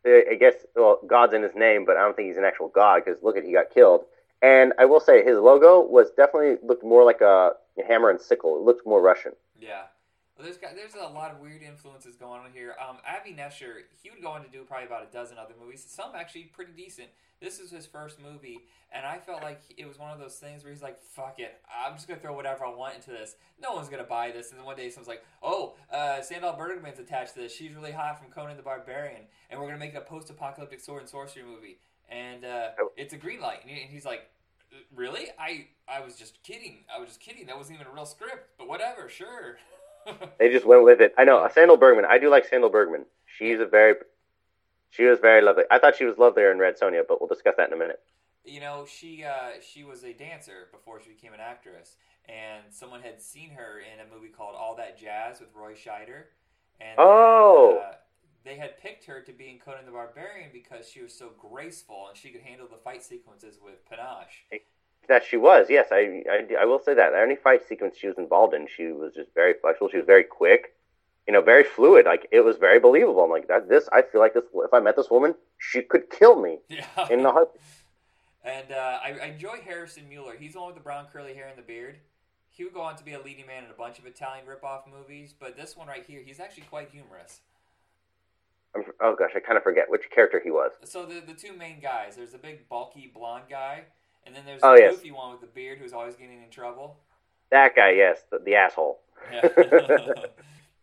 uh, I guess well, God's in his name, but I don't think he's an actual god because look at he got killed. And I will say his logo was definitely looked more like a hammer and sickle. It looked more Russian. Yeah. Well, there's got, there's a lot of weird influences going on here. Um, Avi Nesher, he would go on to do probably about a dozen other movies. Some actually pretty decent. This is his first movie, and I felt like it was one of those things where he's like, "Fuck it, I'm just gonna throw whatever I want into this. No one's gonna buy this." And then one day someone's like, "Oh, uh, Sandahl Bergman's attached to this. She's really hot from Conan the Barbarian, and we're gonna make it a post-apocalyptic sword and sorcery movie." And uh, Oh. it's a green light, and and he's like, "Really? I I was just kidding. I was just kidding. That wasn't even a real script. But whatever, sure." They just went with it. I know Sandahl Bergman. I do like Sandahl Bergman. She's a very She was very lovely. I thought she was lovelier in Red Sonja, but we'll discuss that in a minute. You know, she uh, she was a dancer before she became an actress, and someone had seen her in a movie called All That Jazz with Roy Scheider, and Oh. then, uh, they had picked her to be in Conan the Barbarian because she was so graceful and she could handle the fight sequences with panache. That she was, yes, I, I, I will say that. Any fight sequence she was involved in, she was just very flexible. She was very quick, you know, very fluid. Like it was very believable. I'm like, that, this, I feel like this. If I met this woman, she could kill me Yeah. in the heart. And uh, I, I enjoy Harrison Muller. He's the one with the brown curly hair and the beard. He would go on to be a leading man in a bunch of Italian ripoff movies, but this one right here, he's actually quite humorous. I'm, oh gosh, I kind of forget which character he was. So the the two main guys, there's the big bulky blonde guy, and then there's Oh, the yes. goofy one with the beard who's always getting in trouble. That guy, yes, the, the asshole. Yeah.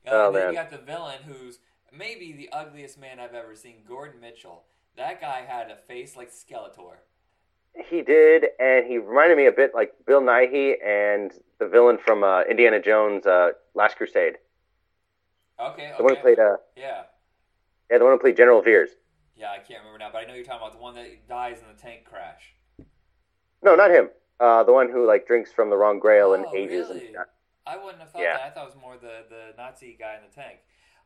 Oh, and then man. you got the villain who's maybe the ugliest man I've ever seen, Gordon Mitchell. That guy had a face like Skeletor. He did, and he reminded me a bit like Bill Nighy and the villain from uh, Indiana Jones' uh, Last Crusade. Okay, The one who okay. played, uh, Yeah. yeah, the one who played General Veers. Yeah, I can't remember now, but I know you're talking about the one that dies in the tank crash. No, not him. Uh, the one who like drinks from the wrong grail and Oh, ages. really? And, I wouldn't have thought Yeah. that. I thought it was more the, the Nazi guy in the tank.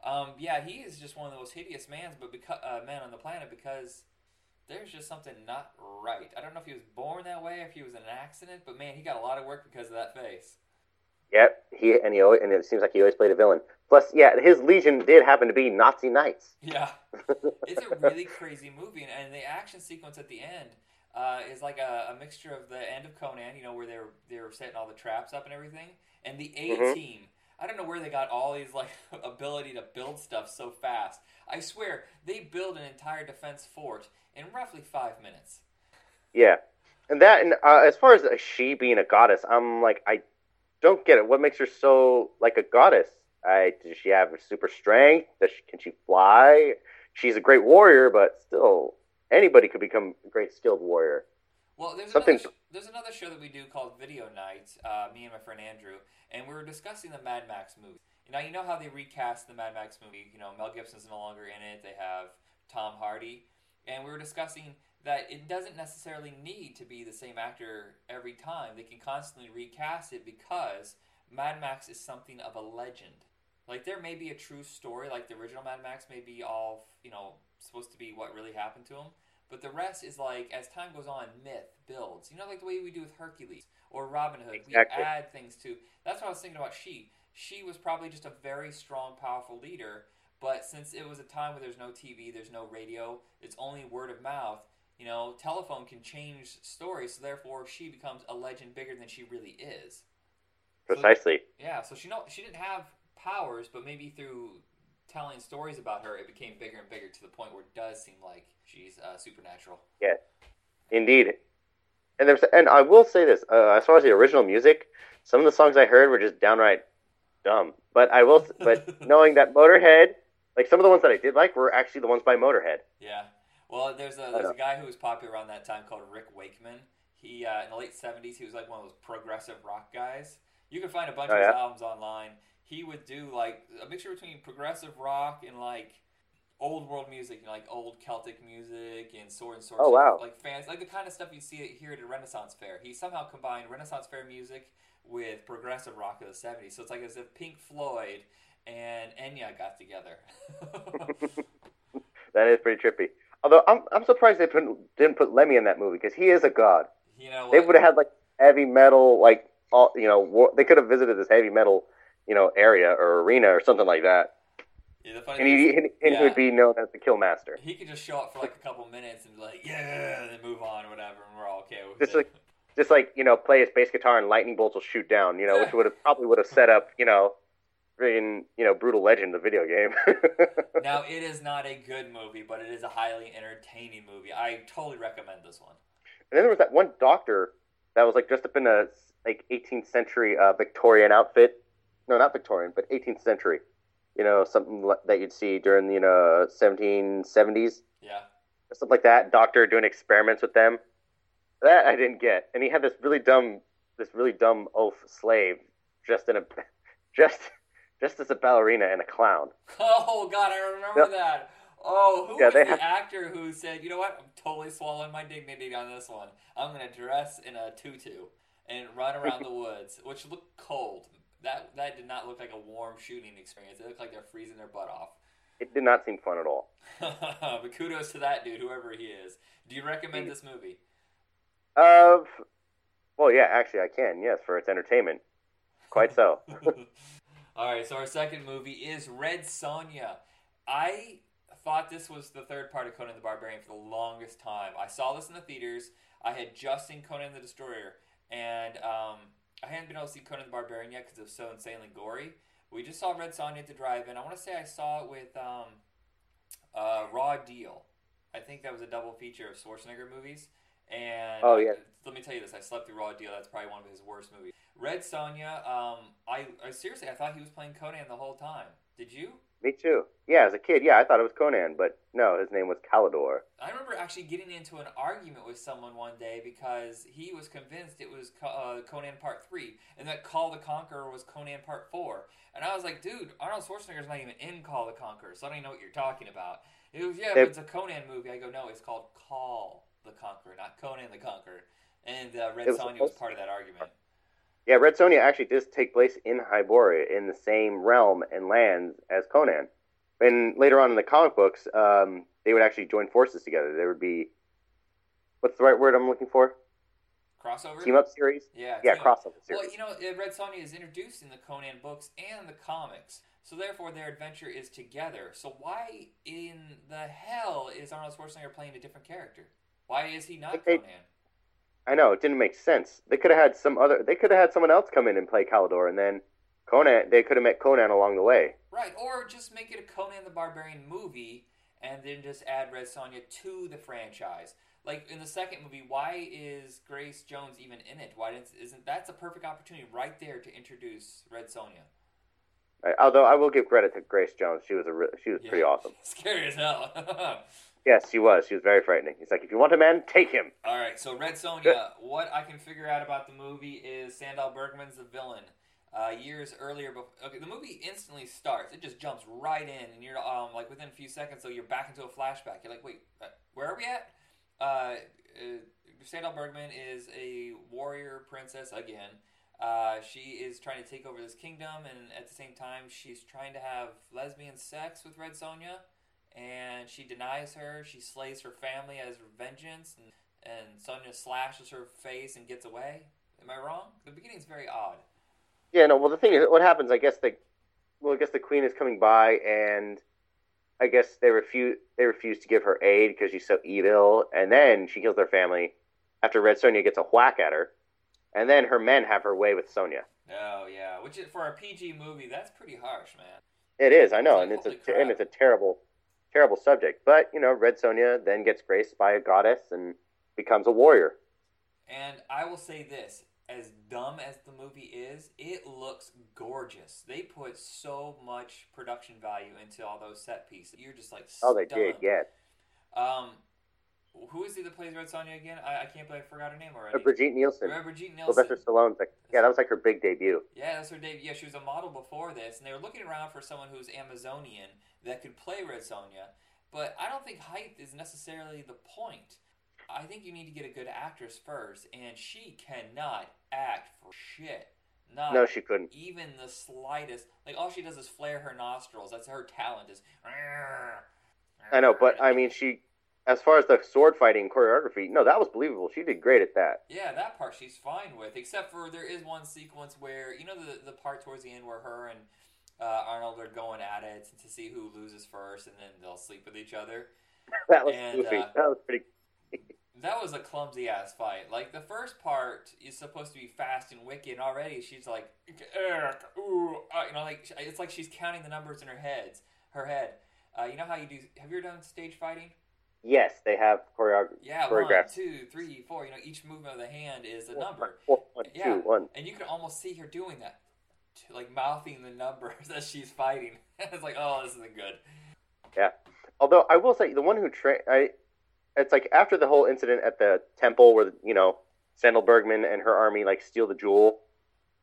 Um, yeah, he is just one of the most hideous mans, but because, uh, men on the planet because there's just something not right. I don't know if he was born that way, or if he was in an accident, but man, he got a lot of work because of that face. Yep, he and he always, and it seems like he always played a villain. Plus, yeah, his legion did happen to be Nazi knights. Yeah, it's a really crazy movie, and, and the action sequence at the end uh, is like a, a mixture of the end of Conan, you know, where they're they're setting all the traps up and everything, and the A Mhm. team. I don't know where they got all these like ability to build stuff so fast. I swear they build an entire defense fort in roughly five minutes. Yeah, and that, and uh, as far as she being a goddess, I'm like, I don't get it. What makes her so like a goddess? I does she have super strength? Does she, can she fly? She's a great warrior, but still, anybody could become a great skilled warrior. Well, there's Something- another, sh- there's another show that we do called Video Night, uh, me and my friend Andrew, and we were discussing the Mad Max movie. Now, you know how they recast the Mad Max movie? You know, Mel Gibson's no longer in it, they have Tom Hardy, and we were discussing that it doesn't necessarily need to be the same actor every time. They can constantly recast it because Mad Max is something of a legend. Like, there may be a true story, like the original Mad Max may be all, you know, supposed to be what really happened to him. But the rest is like, as time goes on, myth builds. You know, like the way we do with Hercules or Robin Hood. Exactly. We add things to. That's what I was thinking about She. She was probably just a very strong, powerful leader. But since it was a time where there's no TV, there's no radio, it's only word of mouth. You know, telephone can change stories, so therefore she becomes a legend bigger than she really is. Precisely. Yeah, so she know she didn't have powers, but maybe through telling stories about her, it became bigger and bigger to the point where it does seem like she's uh, supernatural. Yes, indeed. And there's and I will say this, uh, as far as the original music, some of the songs I heard were just downright dumb. But I will, but knowing that Motorhead, like some of the ones that I did like, were actually the ones by Motorhead. Yeah. Well, there's a there's a guy who was popular around that time called Rick Wakeman. He uh, in the late '70s, he was like one of those progressive rock guys. You can find a bunch Oh, of his albums online. He would do like a mixture between progressive rock and like old world music, you know, like old Celtic music and sword and sorcery. Oh, wow. Like fans, like the kind of stuff you see here at a Renaissance fair. He somehow combined Renaissance fair music with progressive rock of the '70s. So it's like as if Pink Floyd and Enya got together. That is pretty trippy. Although I'm I'm surprised they put, didn't put Lemmy in that movie because he is a god. you know, They would have had like heavy metal, like all you know, war, they could have visited this heavy metal, you know, area or arena or something like that, Yeah, the funny and he is- he yeah. would be known as the Kill Master. He could just show up for like a couple minutes and be like, yeah, and then move on or whatever, and we're all okay with Just it. like just like you know, play his bass guitar and lightning bolts will shoot down. You know, which would have probably would have set up you know, freaking you know, brutal legend the video game. now, it is not a good movie, but it is a highly entertaining movie. I totally recommend this one. And then there was that one doctor that was like dressed up in a like 18th century uh, Victorian outfit. No, not Victorian, but 18th century. You know, something that you'd see during the you know 1770s, Yeah. something like that. Doctor doing experiments with them. That I didn't get. And he had this really dumb, this really dumb oaf slave dressed in a, just, just as a ballerina and a clown. Oh God, I remember that. Oh, who Yeah, was they the have- actor who said, "You know what? I'm totally swallowing my dignity on this one. I'm gonna dress in a tutu and run around the woods," which looked cold. That that did not look like a warm shooting experience. It looked like they're freezing their butt off. It did not seem fun at all. but kudos to that dude, whoever he is. Do you recommend this movie? Of, well, yeah, actually, I can. Yes, for its entertainment. Quite so. All right, so our second movie is Red Sonja. I thought this was the third part of Conan the Barbarian for the longest time. I saw this in the theaters. I had just seen Conan the Destroyer, and um, I hadn't been able to see Conan the Barbarian yet because it was so insanely gory. We just saw Red Sonja at the drive-in. I want to say I saw it with um, uh, Raw Deal. I think that was a double feature of Schwarzenegger movies. And Oh, yeah. let me tell you this: I slept through Raw Deal. That's probably one of his worst movies. Red Sonja. Um, I, I seriously, I thought he was playing Conan the whole time. Did you? Me too. Yeah, as a kid, yeah, I thought it was Conan, but no, his name was Kalidor. I remember actually getting into an argument with someone one day because he was convinced it was uh, Conan Part 3 and that Kull the Conqueror was Conan Part 4. And I was like, dude, Arnold Schwarzenegger's not even in Kull the Conqueror, so I don't even know what you're talking about. It was, yeah, but it's a Conan movie. I go, no, it's called Kull the Conqueror, not Conan the Conqueror. And uh, Red It was Sonja was part of that argument. Yeah, Red Sonja actually does take place in Hyboria, in the same realm and lands as Conan. And later on in the comic books, um, they would actually join forces together. There would be, what's the right word I'm looking for? Crossover? Team up series. Yeah, Yeah, team up. crossover series. Well, you know, uh, Red Sonja is introduced in the Conan books and the comics, so therefore their adventure is together. So why in the hell is Arnold Schwarzenegger playing a different character? Why is he not think they- Conan? I know it didn't make sense. They could have had some other. They could have had someone else come in and play Kalidor, and then Conan. They could have met Conan along the way. Right, or just make it a Conan the Barbarian movie and then just add Red Sonja to the franchise. Like in the second movie, why is Grace Jones even in it? Why didn't, isn't that's a perfect opportunity right there to introduce Red Sonja? Although I will give credit to Grace Jones. She was a. Re- she was pretty awesome. Scary as hell. Yes, she was. She was very frightening. He's like, if you want a man, take him. All right, so Red Sonja. what I can figure out about the movie is Sandahl Bergman's the villain. Uh, years earlier, bef- okay, the movie instantly starts. It just jumps right in, and you're um, like within a few seconds, so you're back into a flashback. You're like, wait, uh, where are we at? Uh, uh, Sandahl Bergman is a warrior princess again. Uh, she is trying to take over this kingdom, and at the same time, she's trying to have lesbian sex with Red Sonja and she denies her. She slays her family as vengeance, and, and Sonja slashes her face and gets away. Am I wrong? The beginning's very odd. Yeah, no. Well, the thing is, what happens? I guess the, well, I guess the queen is coming by, and I guess they refuse. They refuse to give her aid because she's so evil, and then she kills their family. After Red Sonja gets a whack at her, and then her men have her way with Sonja. Oh yeah, which is, for a PG movie, that's pretty harsh, man. It is, I know, It's and it's a crap. and it's a terrible, terrible subject. But you know, Red Sonja then gets graced by a goddess and becomes a warrior. And I will say this: as dumb as the movie is, it looks gorgeous. They put so much production value into all those set pieces. You're just like, Oh, they did, stunned. yeah. Um, who is it that plays Red Sonja again? I, I can't believe I forgot her name already. Uh, Brigitte Nielsen, Remember Brigitte Nielsen? Sylvester Stallone's like, yeah, that was like her big debut. Yeah, that's her debut. Yeah, she was a model before this, and they were looking around for someone who's Amazonian that could play Red Sonja. But I don't think height is necessarily the point. I think you need to get a good actress first, and she cannot act for shit. Not No, she couldn't. even the slightest. Like all she does is flare her nostrils. That's her talent. Is I know, but I mean, she, as far as the sword fighting choreography, no, that was believable. She did great at that. Yeah, that part she's fine with, except for there is one sequence where you know the the part towards the end where her and uh, Arnold are going at it to see who loses first, and then they'll sleep with each other. That was And, goofy. uh, that was pretty. That was a clumsy ass fight. Like the first part is supposed to be fast and wicked, and already she's like, ooh, uh," you know, like it's like she's counting the numbers in her heads, her head. Uh, you know how you do? Have you ever done stage fighting? Yes, they have choreography. Yeah, one, choreographed. two, three, four. You know, each movement of the hand is a number. Four, one, two, Yeah. one. and you can almost see her doing that, t- like mouthing the numbers as she's fighting. it's like, oh, this isn't good. Yeah. Although I will say, the one who trained, I, it's like after the whole incident at the temple where you know Sandahl Bergman and her army like steal the jewel,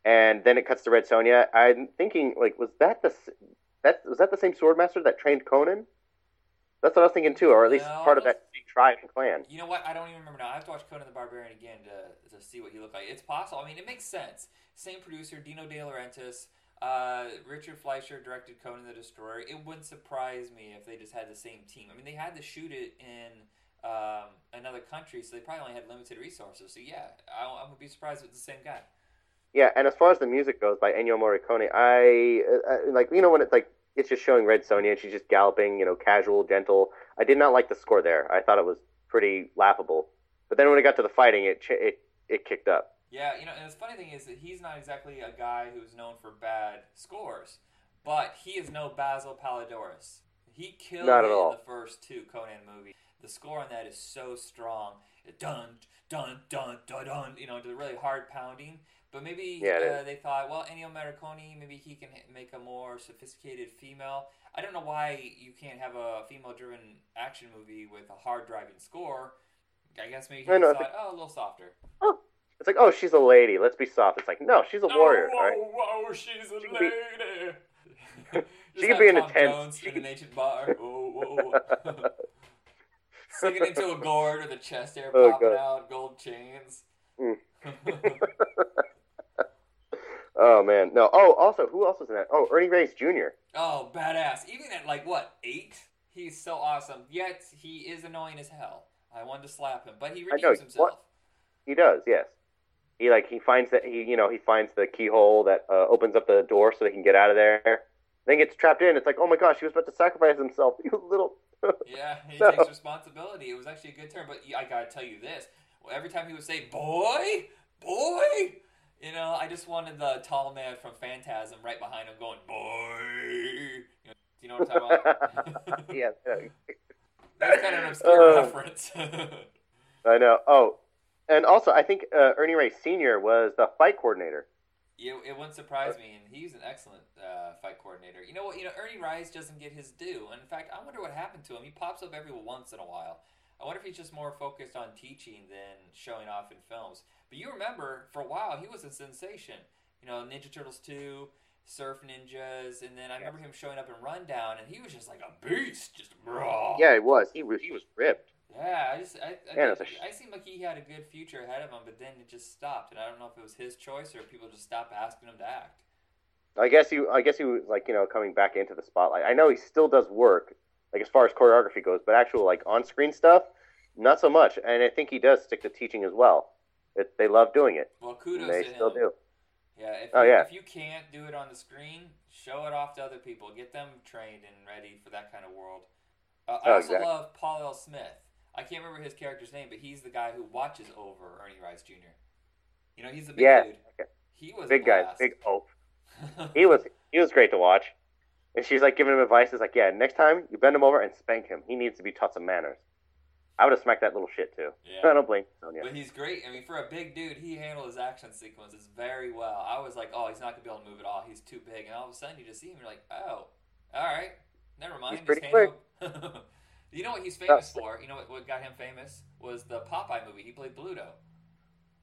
and then it cuts to Red Sonja. I'm thinking like, was that the that was that the same swordmaster that trained Conan? That's what I was thinking too, or at least Well- part of that big tribe and clan. You know what? I don't even remember now. I have to watch Conan the Barbarian again to, to see what he looked like. It's possible. I mean, it makes sense. Same producer, Dino De Laurentiis. Uh, Richard Fleischer directed Conan the Destroyer. It wouldn't surprise me if they just had the same team. I mean, they had to shoot it in um, another country, so they probably only had limited resources. So yeah, I, I would be surprised if it's the same guy. Yeah, and as far as the music goes by Ennio Morricone, I, uh, like you know when it's like it's just showing Red Sonja and she's just galloping, you know, casual, gentle. I did not like the score there. I thought it was pretty laughable. But then when it got to the fighting, it it it kicked up. Yeah, you know, and the funny thing is that he's not exactly a guy who's known for bad scores, but he is no Basil Poledouris. He killed Not it at all. in the first two Conan movies. The score on that is so strong. Dun dun dun dun dun. You know, the really hard pounding. But maybe Yeah, uh, they thought, well, Ennio Morricone, maybe he can make a more sophisticated female. I don't know why you can't have a female-driven action movie with a hard-driving score. I guess maybe he know, thought, oh, a little softer. It's like, oh, she's a lady. Let's be soft. It's like, no, she's a warrior. Oh, right? whoa, whoa, she's a She could be- lady. She could be in a tent. She in an ancient bar. Whoa, whoa. Into a gourd with a chest hair Oh, popping God. out, gold chains. Mm. Oh man, no. Oh, also, who else was in that? Oh, Ernie Reyes Jr. oh, badass. Even at like, what, eight? He's so awesome. Yet, he is annoying as hell. I wanted to slap him, but he redeems himself. what? He does, yes. He like he finds that he you know he finds the keyhole that uh, opens up the door so they can get out of there. Then gets trapped in. It's like, oh my gosh, he was about to sacrifice himself. You little. Yeah, he No. takes responsibility. It was actually a good turn, but I gotta tell you this: well, every time he would say "boy, boy," you know, I just wanted the tall man from Phantasm right behind him going "boy." You know, do you know what I'm talking about? yeah, yeah. That's kind of an obscure Uh. reference. I know. Oh, and also I think uh, Ernie Reyes Sr. was the fight coordinator. Yeah, it wouldn't surprise me, and he's an excellent uh, fight coordinator. You know what? You know Ernie Reyes doesn't get his due. And in fact, I wonder what happened to him. He pops up every once in a while. I wonder if he's just more focused on teaching than showing off in films. But you remember, for a while, he was a sensation. You know, Ninja Turtles two, Surf Ninjas, and then I remember him showing up in Rundown, and he was just like a beast, just raw. Yeah, he was. He was. He was ripped. Yeah, I just I, I, Yeah, think- sh- I seemed like he had a good future ahead of him, but then it just stopped, and I don't know if it was his choice or people just stopped asking him to act. I guess he. I guess he was like you know coming back into the spotlight. I know he still does work, like as far as choreography goes, but actual like on screen stuff, not so much. And I think he does stick to teaching as well. It, they love doing it. Well, kudos they to still do. Yeah, if Oh, you, yeah. if you can't do it on the screen, show it off to other people. Get them trained and ready for that kind of world. Uh, I Oh, also exactly. love Paul L. Smith. I can't remember his character's name, but he's the guy who watches over Ernie Reyes Jr. You know, he's the big Yeah, dude. He was a Big guy, big hope. He was. He was great to watch. And she's like giving him advice. It's like, yeah, next time you bend him over and spank him. He needs to be taught some manners. I would have smacked that little shit too. Yeah. I don't blame Sonja. But he's great. I mean, for a big dude, he handled his action sequences very well. I was like, oh, he's not gonna be able to move at all. He's too big. And all of a sudden, you just see him. You're like, oh, all right, never mind. He's pretty handled- you know what he's famous for? You know what, what got him famous was the Popeye movie. He played Bluto.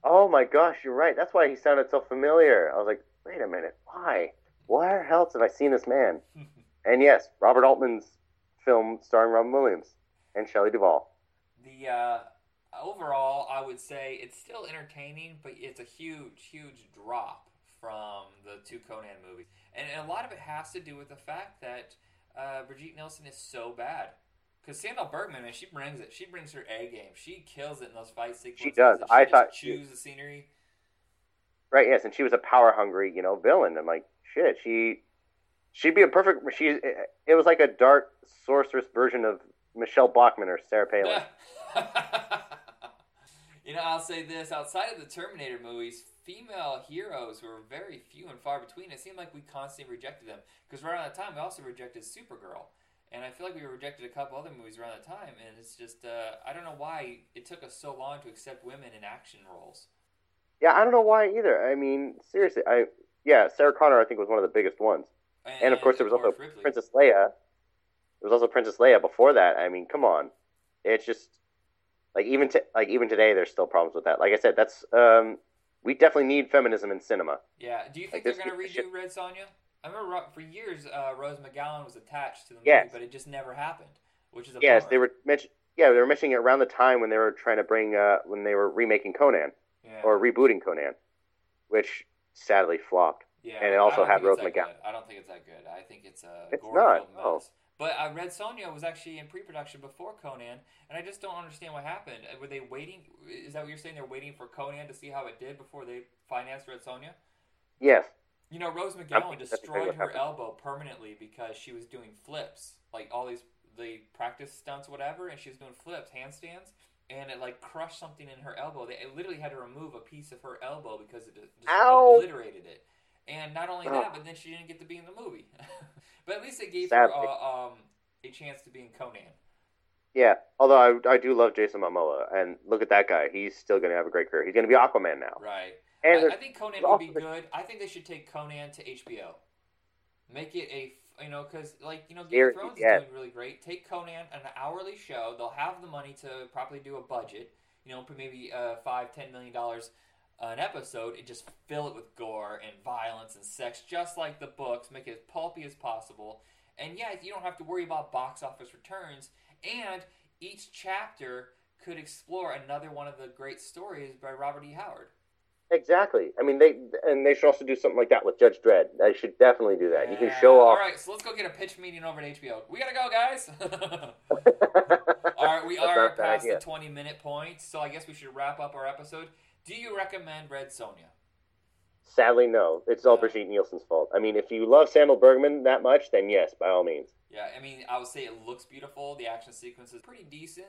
Oh my gosh, you're right. That's why he sounded so familiar. I was like, wait a minute, why? Where else have I seen this man? And yes, Robert Altman's film starring Robin Williams and Shelley Duvall. The uh, overall, I would say it's still entertaining, but it's a huge, huge drop from the two Conan movies, and a lot of it has to do with the fact that uh, Brigitte Nielsen is so bad. Because Sandahl Bergman, man, she brings it. She brings her A game. She kills it in those fight sequences. She does. and I thought she- chews the scenery. Right, yes, and she was a power hungry, you know, villain. I'm like, shit, she she'd be a perfect she it was like a dark sorceress version of Michele Bachmann or Sarah Palin. you know, I'll say this: outside of the Terminator movies, female heroes were very few and far between. It seemed like we constantly rejected them because right around that time we also rejected Supergirl, and I feel like we rejected a couple other movies around that time. And it's just uh, I don't know why it took us so long to accept women in action roles. Yeah, I don't know why either. I mean, seriously, I yeah, Sarah Connor I think was one of the biggest ones. And of course there was also Ripley. Princess Leia. There was also Princess Leia before that. I mean, come on. It's just like even to, like even today there's still problems with that. Like I said, that's um we definitely need feminism in cinema. Yeah. Do you think Like, they're going to redo Red Sonja? I remember for years uh, Rose McGowan was attached to the movie, Yes. but it just never happened. which is a Yes, bummer. they were mention- Yeah, they were mentioning it around the time when they were trying to bring uh, when they were remaking Conan yeah. or rebooting Conan, which sadly flopped. Yeah, And it also had Rose McGowan. good. I don't think it's that good. I think it's a It's not, no. But uh, Red Sonja was actually in pre-production before Conan, and I just don't understand what happened. Uh, Were they waiting? Is that what you're saying? They're waiting for Conan to see how it did before they financed Red Sonja? Yes, You know, Rose McGowan destroyed her elbow permanently because she was doing flips, like all these the practice stunts, whatever, and she was doing flips, handstands, and it like crushed something in her elbow. They literally had to remove a piece of her elbow because it just Ow. obliterated it. And not only that, but then she didn't get to be in the movie. but at least they gave Sadly. her uh, um, a chance to be in Conan. yeah. Although I, I do love Jason Momoa, and look at that guy. He's still going to have a great career. He's going to be Aquaman now. Right. I, I think Conan would be good. I think they should take Conan to HBO. Make it a you know, because like you know, Game Here- of Thrones yeah. is doing really great. Take Conan an hourly show. They'll have the money to properly do a budget. You know, put maybe uh, five, ten million dollars an episode, and just fill it with gore and violence and sex, just like the books. Make it as pulpy as possible. And yeah, you don't have to worry about box office returns. And each chapter could explore another one of the great stories by Robert E. Howard. Exactly. I mean, they and they should also do something like that with Judge Dredd. They should definitely do that. You can show off. All right, so let's go get a pitch meeting over at HBO. We gotta go, guys. All right, we That's are not a bad past idea. the twenty-minute point, so I guess we should wrap up our episode. Do you recommend Red Sonja? Sadly, no. It's all Yeah. Brigitte Nielsen's fault. I mean, if you love Sandahl Bergman that much, then yes, by all means. Yeah, I mean, I would say it looks beautiful. The action sequence is pretty decent,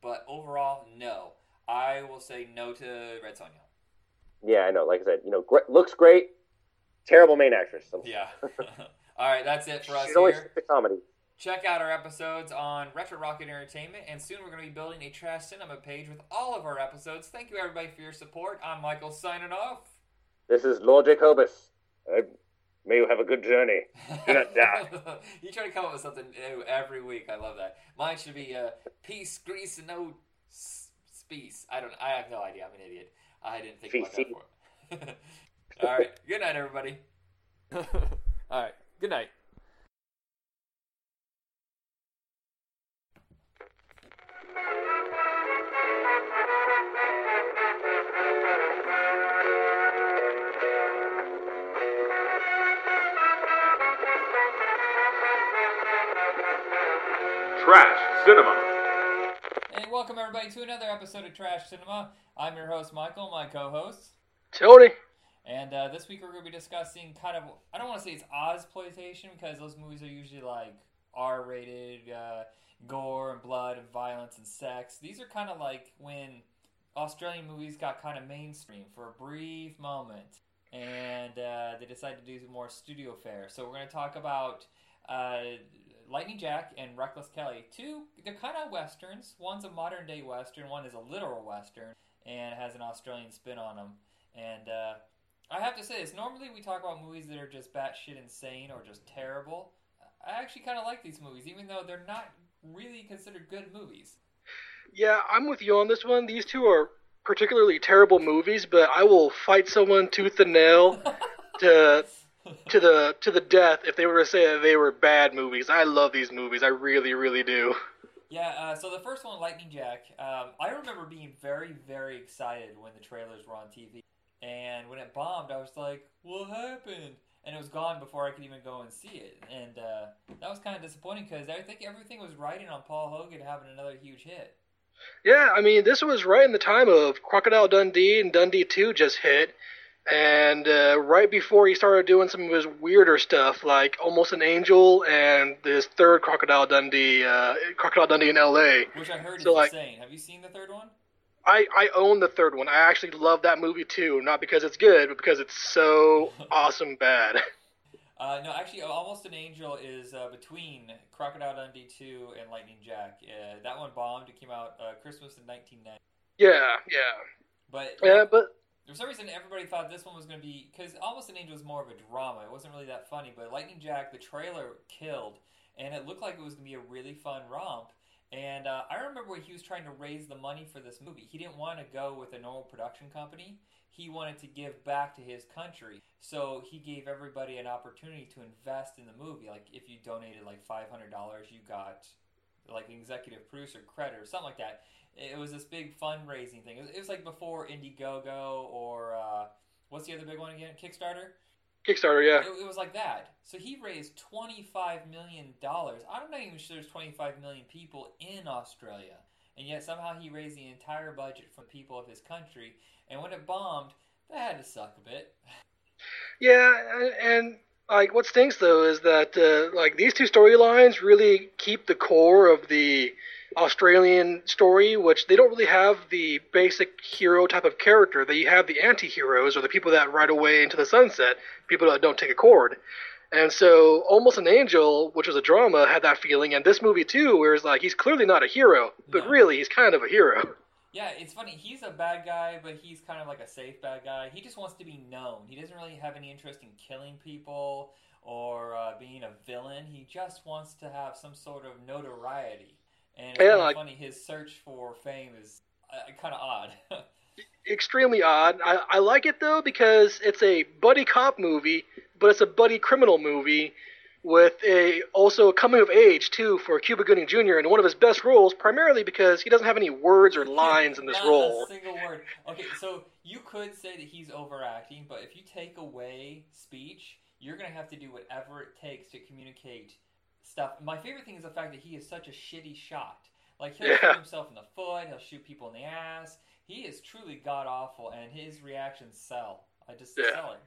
but overall, no. I will say no to Red Sonja. Yeah, I know. Like I said, you know, gr- looks great. Terrible main actress. Yeah. All right, that's it for us she's always here. the comedy. Check out our episodes on Retro Rocket Entertainment, and soon we're going to be building a Trash Cinema page with all of our episodes. Thank you, everybody, for your support. I'm Michael signing off. This is Lord Jacobus. May you have a good journey. Do not die. you try to come up with something new every week. I love that. Mine should be uh, peace, grease, and no s- space. I don't. I have no idea. I'm an idiot. I didn't think about that before. All right. Good night, everybody. All right. Good night. Trash Cinema. Welcome everybody to another episode of Trash Cinema. I'm your host Michael, my co-host, Tony. and uh, this week we're going to be discussing kind of I don't want to say it's Ozploitation because those movies are usually like R-rated, uh, gore and blood and violence and sex. These are kind of like when Australian movies got kind of mainstream for a brief moment, and uh, they decided to do more studio fare. So we're going to talk about. Lightning Jack and Reckless Kelly. Two, they're kind of westerns. One's a modern day western, one is a literal western, and has an Australian spin on them. And uh, I have to say this normally we talk about movies that are just batshit insane or just terrible. I actually kind of like these movies, even though they're not really considered good movies. Yeah, I'm with you on this one. These two are particularly terrible movies, but I will fight someone tooth and nail to to the to the death if they were to say that they were bad movies. I love these movies. I really, really do. Yeah, uh, so the first one, Lightning Jack, um, I remember being very, very excited when the trailers were on TV. And when it bombed, I was like, what happened? And it was gone before I could even go and see it. And uh, that was kind of disappointing because I think everything was riding on Paul Hogan having another huge hit. Yeah, I mean, this was right in the time of Crocodile Dundee and Dundee 2 just hit. And uh, right before he started doing some of his weirder stuff, like Almost an Angel and this third Crocodile Dundee, uh, Crocodile Dundee in L.A. Which I heard So, is like- insane. Have you seen the third one? I, I own the third one. I actually love that movie too, not because it's good, but because it's so awesome bad. Uh, no, actually, Almost an Angel is uh, between Crocodile Dundee 2 and Lightning Jack. Uh, that one bombed. It came out uh, Christmas in 1990. Yeah, yeah, But yeah. But For some reason, everybody thought this one was going to be because Almost an Angel was more of a drama. It wasn't really that funny, but Lightning Jack, the trailer killed, and it looked like it was going to be a really fun romp. And uh, I remember when he was trying to raise the money for this movie. He didn't want to go with a normal production company. He wanted to give back to his country, so he gave everybody an opportunity to invest in the movie. Like if you donated like five hundred dollars, you got like executive producer credit or something like that. It was this big fundraising thing. It was, it was like before Indiegogo or uh, what's the other big one again? Kickstarter. Kickstarter, yeah. It, it was like that. So he raised twenty five million dollars. I'm not know even sure there's twenty five million people in Australia, and yet somehow he raised the entire budget from people of his country. And when it bombed, that had to suck a bit. Yeah, and, and like what stinks though is that uh, like these two storylines really keep the core of the Australian story, which they don't really have the basic hero type of character. They have the anti-heroes or the people that ride away into the sunset, people that don't take a chord. And so, Almost an Angel, which was a drama, had that feeling, and this movie too, where it's like he's clearly not a hero, but No. really he's kind of a hero. Yeah, it's funny. He's a bad guy, but he's kind of like a safe bad guy. He just wants to be known. He doesn't really have any interest in killing people or uh, being a villain. He just wants to have some sort of notoriety. And it's Yeah, like- funny. His search for fame is uh, kind of odd. Extremely odd. I, I like it though because it's a buddy cop movie, but it's a buddy criminal movie with a also a coming of age too for Cuba Gooding Jr. and one of his best roles, primarily because he doesn't have any words or lines in this Not role. a single word. Okay, so you could say that he's overacting, but if you take away speech, you're gonna have to do whatever it takes to communicate stuff. My favorite thing is the fact that he is such a shitty shot. Like he'll Yeah. shoot himself in the foot, he'll shoot people in the ass. He is truly god awful, and his reactions sell. I just Yeah. sell it.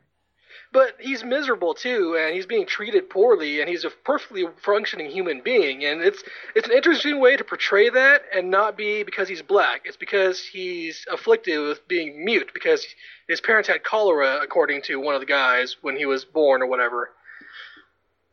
But he's miserable too, and he's being treated poorly, and he's a perfectly functioning human being. And it's it's an interesting way to portray that, and not be because he's black. It's because he's afflicted with being mute because his parents had cholera, according to one of the guys when he was born or whatever.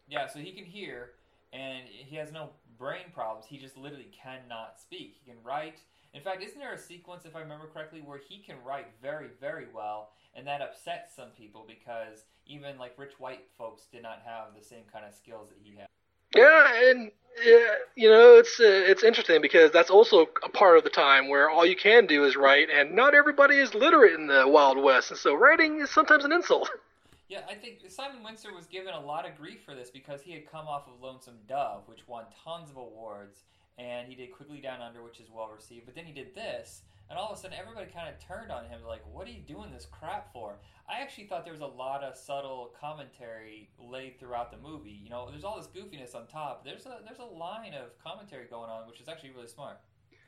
Yeah, so he can hear, and he has no brain problems. He just literally cannot speak. He can write. In fact, isn't there a sequence, if I remember correctly, where he can write very, very well, and that upsets some people because even like rich white folks did not have the same kind of skills that he had. Yeah, and yeah, you know it's uh, it's interesting because that's also a part of the time where all you can do is write, and not everybody is literate in the Wild West, and so writing is sometimes an insult. Yeah, I think Simon Wincer was given a lot of grief for this because he had come off of Lonesome Dove, which won tons of awards, and he did Quigley Down Under, which is well received. But then he did this, and all of a sudden everybody kind of turned on him, like, "What are you doing this crap for?" I actually thought there was a lot of subtle commentary laid throughout the movie. You know, there's all this goofiness on top. There's a there's a line of commentary going on, which is actually really smart.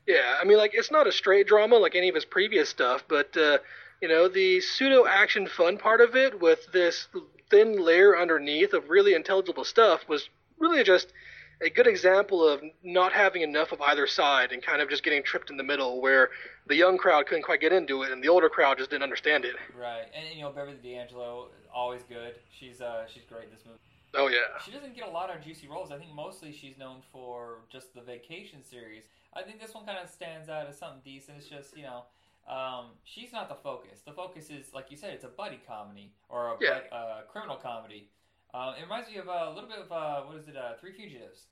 Yeah, I mean, like it's not a straight drama like any of his previous stuff, but uh, you know, the pseudo action fun part of it with this thin layer underneath of really intelligible stuff was really just a good example of not having enough of either side and kind of just getting tripped in the middle where the young crowd couldn't quite get into it and the older crowd just didn't understand it. Right, and you know Beverly D'Angelo, always good. She's uh she's great in this movie. Oh yeah. She doesn't get a lot of juicy roles. I think mostly she's known for just the Vacation series. I think this one kind of stands out as something decent. It's just you know, um, she's not the focus. The focus is like you said, it's a buddy comedy or a Yeah. uh, criminal comedy. Um, it reminds me of uh, a little bit of uh, what is it? Uh, Three Fugitives.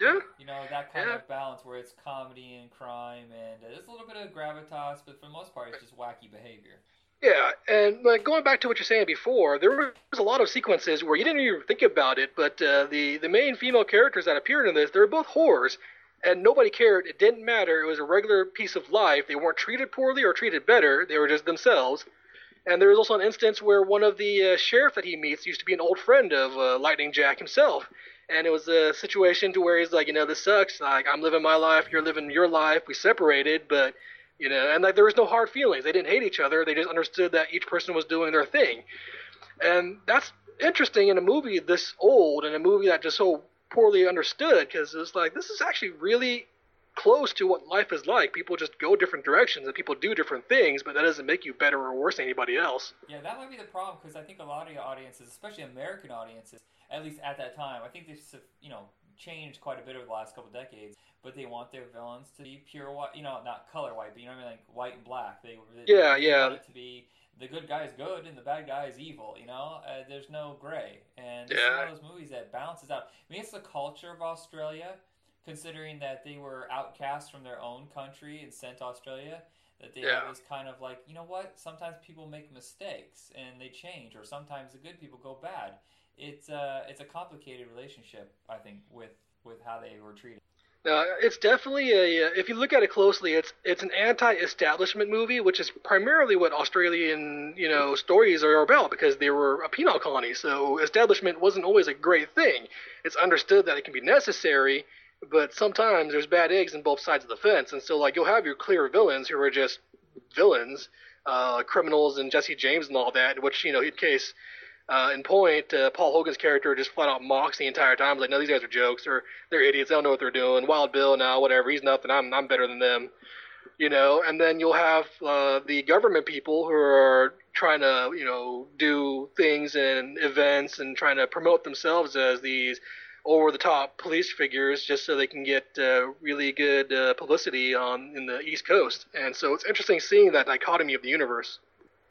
Yeah. You know that kind Yeah. of balance where it's comedy and crime, and uh, there's a little bit of gravitas, but for the most part, it's just wacky behavior. Yeah, and like going back to what you're saying before, there was a lot of sequences where you didn't even think about it, but uh, the the main female characters that appeared in this, they're both whores, and nobody cared. It didn't matter. It was a regular piece of life. They weren't treated poorly or treated better. They were just themselves. And there was also an instance where one of the uh, sheriff that he meets used to be an old friend of uh, Lightning Jack himself. And it was a situation to where he's like, you know, this sucks. Like I'm living my life, you're living your life. We separated, but you know, and like there was no hard feelings. They didn't hate each other. They just understood that each person was doing their thing, and that's interesting in a movie this old in a movie that just so poorly understood because it's like this is actually really close to what life is like. People just go different directions and people do different things, but that doesn't make you better or worse than anybody else. Yeah, that might be the problem because I think a lot of your audiences, especially American audiences, at least at that time, I think they've you know changed quite a bit over the last couple decades. But they want their villains to be pure white, you know, not color white, but you know what I mean, like white and black. They, they Yeah, they yeah. Want it to be the good guy is good and the bad guy is evil. You know, uh, there's no gray, and Yeah. is one of those movies that balances out. I mean, it's the culture of Australia, considering that they were outcast from their own country and sent to Australia that they Yeah. have this kind of like you know what sometimes people make mistakes and they change or sometimes the good people go bad it's uh it's a complicated relationship i think with with how they were treated Uh, it's definitely a. Uh, if you look at it closely, it's it's an anti-establishment movie, which is primarily what Australian you know stories are about because they were a penal colony. So establishment wasn't always a great thing. It's understood that it can be necessary, but sometimes there's bad eggs in both sides of the fence, and so like you'll have your clear villains who are just villains, uh, criminals, and Jesse James and all that. Which you know, in case uh, in Point, uh, Paul Hogan's character just flat out mocks the entire time. Like, no, these guys are jokes, or they're idiots. They don't know what they're doing. Wild Bill, now whatever. He's nothing. I'm I'm better than them. You know, and then you'll have uh, the government people who are trying to, you know, do things and events and trying to promote themselves as these over-the-top police figures, just so they can get uh, really good uh, publicity on in the East Coast. And so it's interesting seeing that dichotomy of the universe.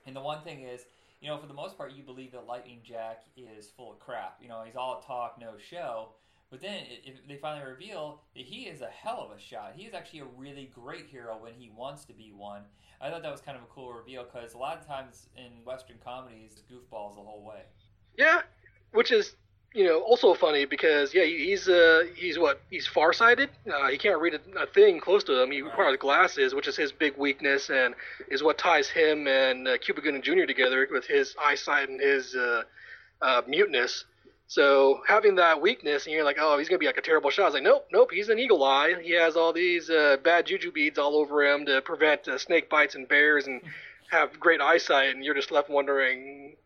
And the one thing is, you know, for the most part, you believe that Lightning Jack is full of crap. You know, he's all talk, no show. But then if they finally reveal that he is a hell of a shot. He is actually a really great hero when he wants to be one. I thought that was kind of a cool reveal because a lot of times in Western comedies, goofballs the whole way. Yeah, which is you know, also funny because yeah, he's uh he's what he's farsighted. Uh, he can't read a, a thing close to him. He requires glasses, which is his big weakness and is what ties him and uh, Cuba Gooding Jr. together with his eyesight and his uh, uh, muteness. So having that weakness, and you're like, oh, he's gonna be like a terrible shot. I was like, nope, nope, he's an eagle eye. He has all these uh, bad juju beads all over him to prevent uh, snake bites and bears and have great eyesight. And you're just left wondering,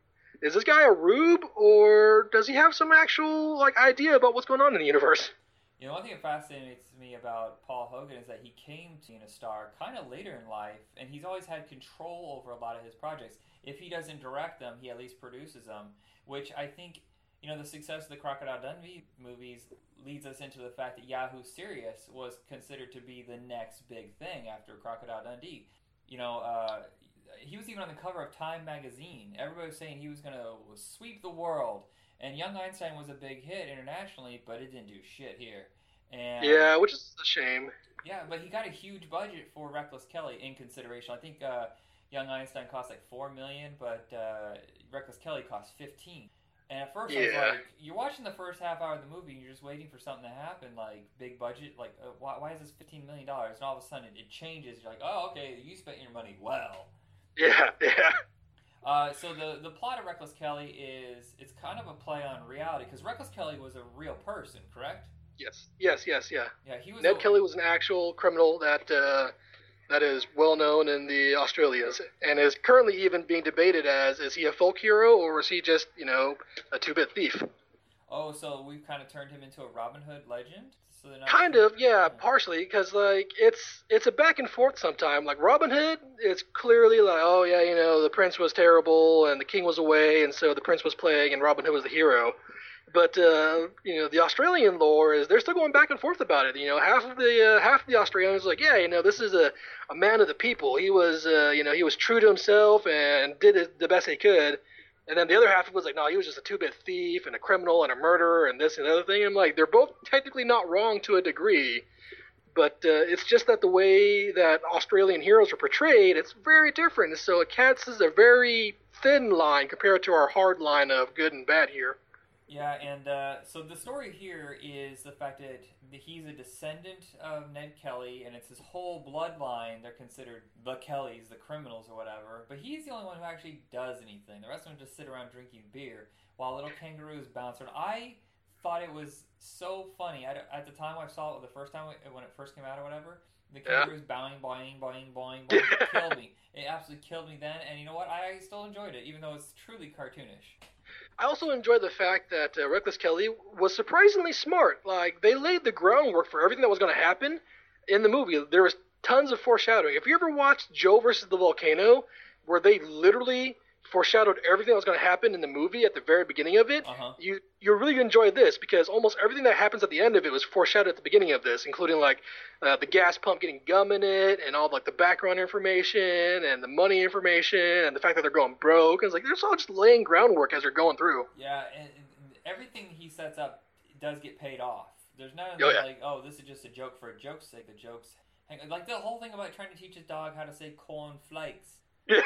is this guy a rube or does he have some actual like idea about what's going on in the universe? You know, one thing that fascinates me about Paul Hogan is that he came to being a star kind of later in life, and he's always had control over a lot of his projects. If he doesn't direct them, he at least produces them, which I think, you know, the success of the Crocodile Dundee movies leads us into the fact that Yahoo Serious was considered to be the next big thing after Crocodile Dundee. You know, uh, he was even on the cover of Time magazine. Everybody was saying he was going to sweep the world. And Young Einstein was a big hit internationally, but it didn't do shit here. And yeah, which is a shame. Yeah, but he got a huge budget for Reckless Kelly in consideration. I think uh, Young Einstein cost like four million, but uh, Reckless Kelly cost fifteen. And at first, yeah. I was like, you're watching the first half hour of the movie, and you're just waiting for something to happen, like big budget, like uh, why, why is this fifteen million dollars? And all of a sudden, it, it changes. You're like, oh, okay, you spent your money well. Yeah, yeah. Uh, so the the plot of Reckless Kelly is it's kind of a play on reality because Reckless Kelly was a real person, correct? Yes, yes, yes, yeah. Yeah, he was. Ned a, Kelly was an actual criminal that uh, that is well known in the Australias and is currently even being debated as is he a folk hero or is he just you know a two bit thief? Oh, so we've kind of turned him into a Robin Hood legend. So kind of, yeah, partially, because like it's it's a back and forth sometime. Like Robin Hood, it's clearly like, oh yeah, you know, the prince was terrible and the king was away, and so the prince was playing and Robin Hood was the hero. But uh, you know, the Australian lore is they're still going back and forth about it. You know, half of the uh, half of the Australians like, yeah, you know, this is a, a man of the people. He was, uh, you know, he was true to himself and did the best he could and then the other half was like, no, he was just a two-bit thief and a criminal and a murderer and this and the other thing. I'm like, they're both technically not wrong to a degree, but uh, it's just that the way that Australian heroes are portrayed, it's very different. So it casts a very thin line compared to our hard line of good and bad here. Yeah, and uh, so the story here is the fact that he's a descendant of Ned Kelly, and it's his whole bloodline. They're considered the Kellys, the criminals, or whatever. But he's the only one who actually does anything. The rest of them just sit around drinking beer while little kangaroos bounce around. I thought it was so funny. I, at the time I saw it the first time when it first came out or whatever. The kangaroos yeah. bowing, boing, boing, boing, boing, killed me. It absolutely killed me then, and you know what? I still enjoyed it, even though it's truly cartoonish. I also enjoy the fact that uh, Reckless Kelly was surprisingly smart. Like they laid the groundwork for everything that was going to happen in the movie. There was tons of foreshadowing. If you ever watched Joe versus the volcano, where they literally foreshadowed everything that was going to happen in the movie at the very beginning of it, uh-huh. you you really going to enjoy this because almost everything that happens at the end of it was foreshadowed at the beginning of this, including like uh, the gas pump getting gum in it, and all like the background information and the money information, and the fact that they're going broke. It's like they're all just laying groundwork as they're going through. Yeah, and, and everything he sets up does get paid off. There's of oh, yeah. like, oh, this is just a joke for a joke's sake. The jokes, like the whole thing about trying to teach his dog how to say corn flakes yeah.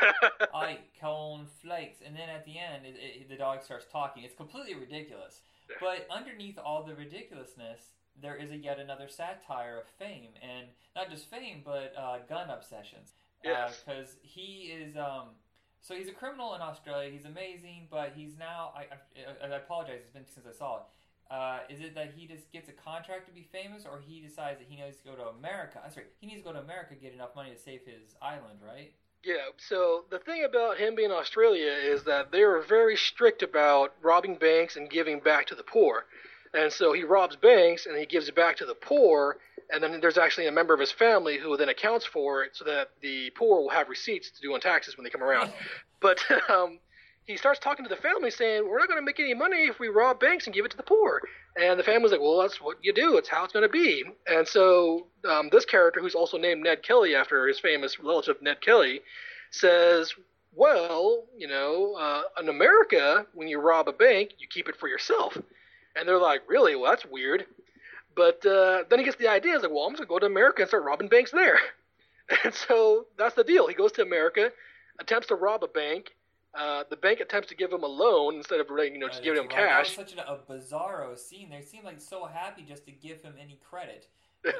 I cone flakes, and then at the end, it, it, the dog starts talking. It's completely ridiculous. But underneath all the ridiculousness, there is a yet another satire of fame, and not just fame, but uh, gun obsessions. Yes. Because he is, um, so he's a criminal in Australia. He's amazing, but he's now. I, I, I apologize. It's been since I saw it. Uh, is it that he just gets a contract to be famous, or he decides that he needs to go to America? I'm sorry, he needs to go to America get enough money to save his island, right? Yeah, so the thing about him being in Australia is that they are very strict about robbing banks and giving back to the poor. And so he robs banks and he gives it back to the poor, and then there's actually a member of his family who then accounts for it so that the poor will have receipts to do on taxes when they come around. but um, he starts talking to the family saying, We're not going to make any money if we rob banks and give it to the poor. And the family's like, Well, that's what you do. It's how it's going to be. And so um, this character, who's also named Ned Kelly after his famous relative Ned Kelly, says, Well, you know, uh, in America, when you rob a bank, you keep it for yourself. And they're like, Really? Well, that's weird. But uh, then he gets the idea. He's like, Well, I'm going to go to America and start robbing banks there. And so that's the deal. He goes to America, attempts to rob a bank. Uh, the bank attempts to give him a loan instead of you know just giving him right. That cash. was such an, a bizarro scene. They seem like so happy just to give him any credit.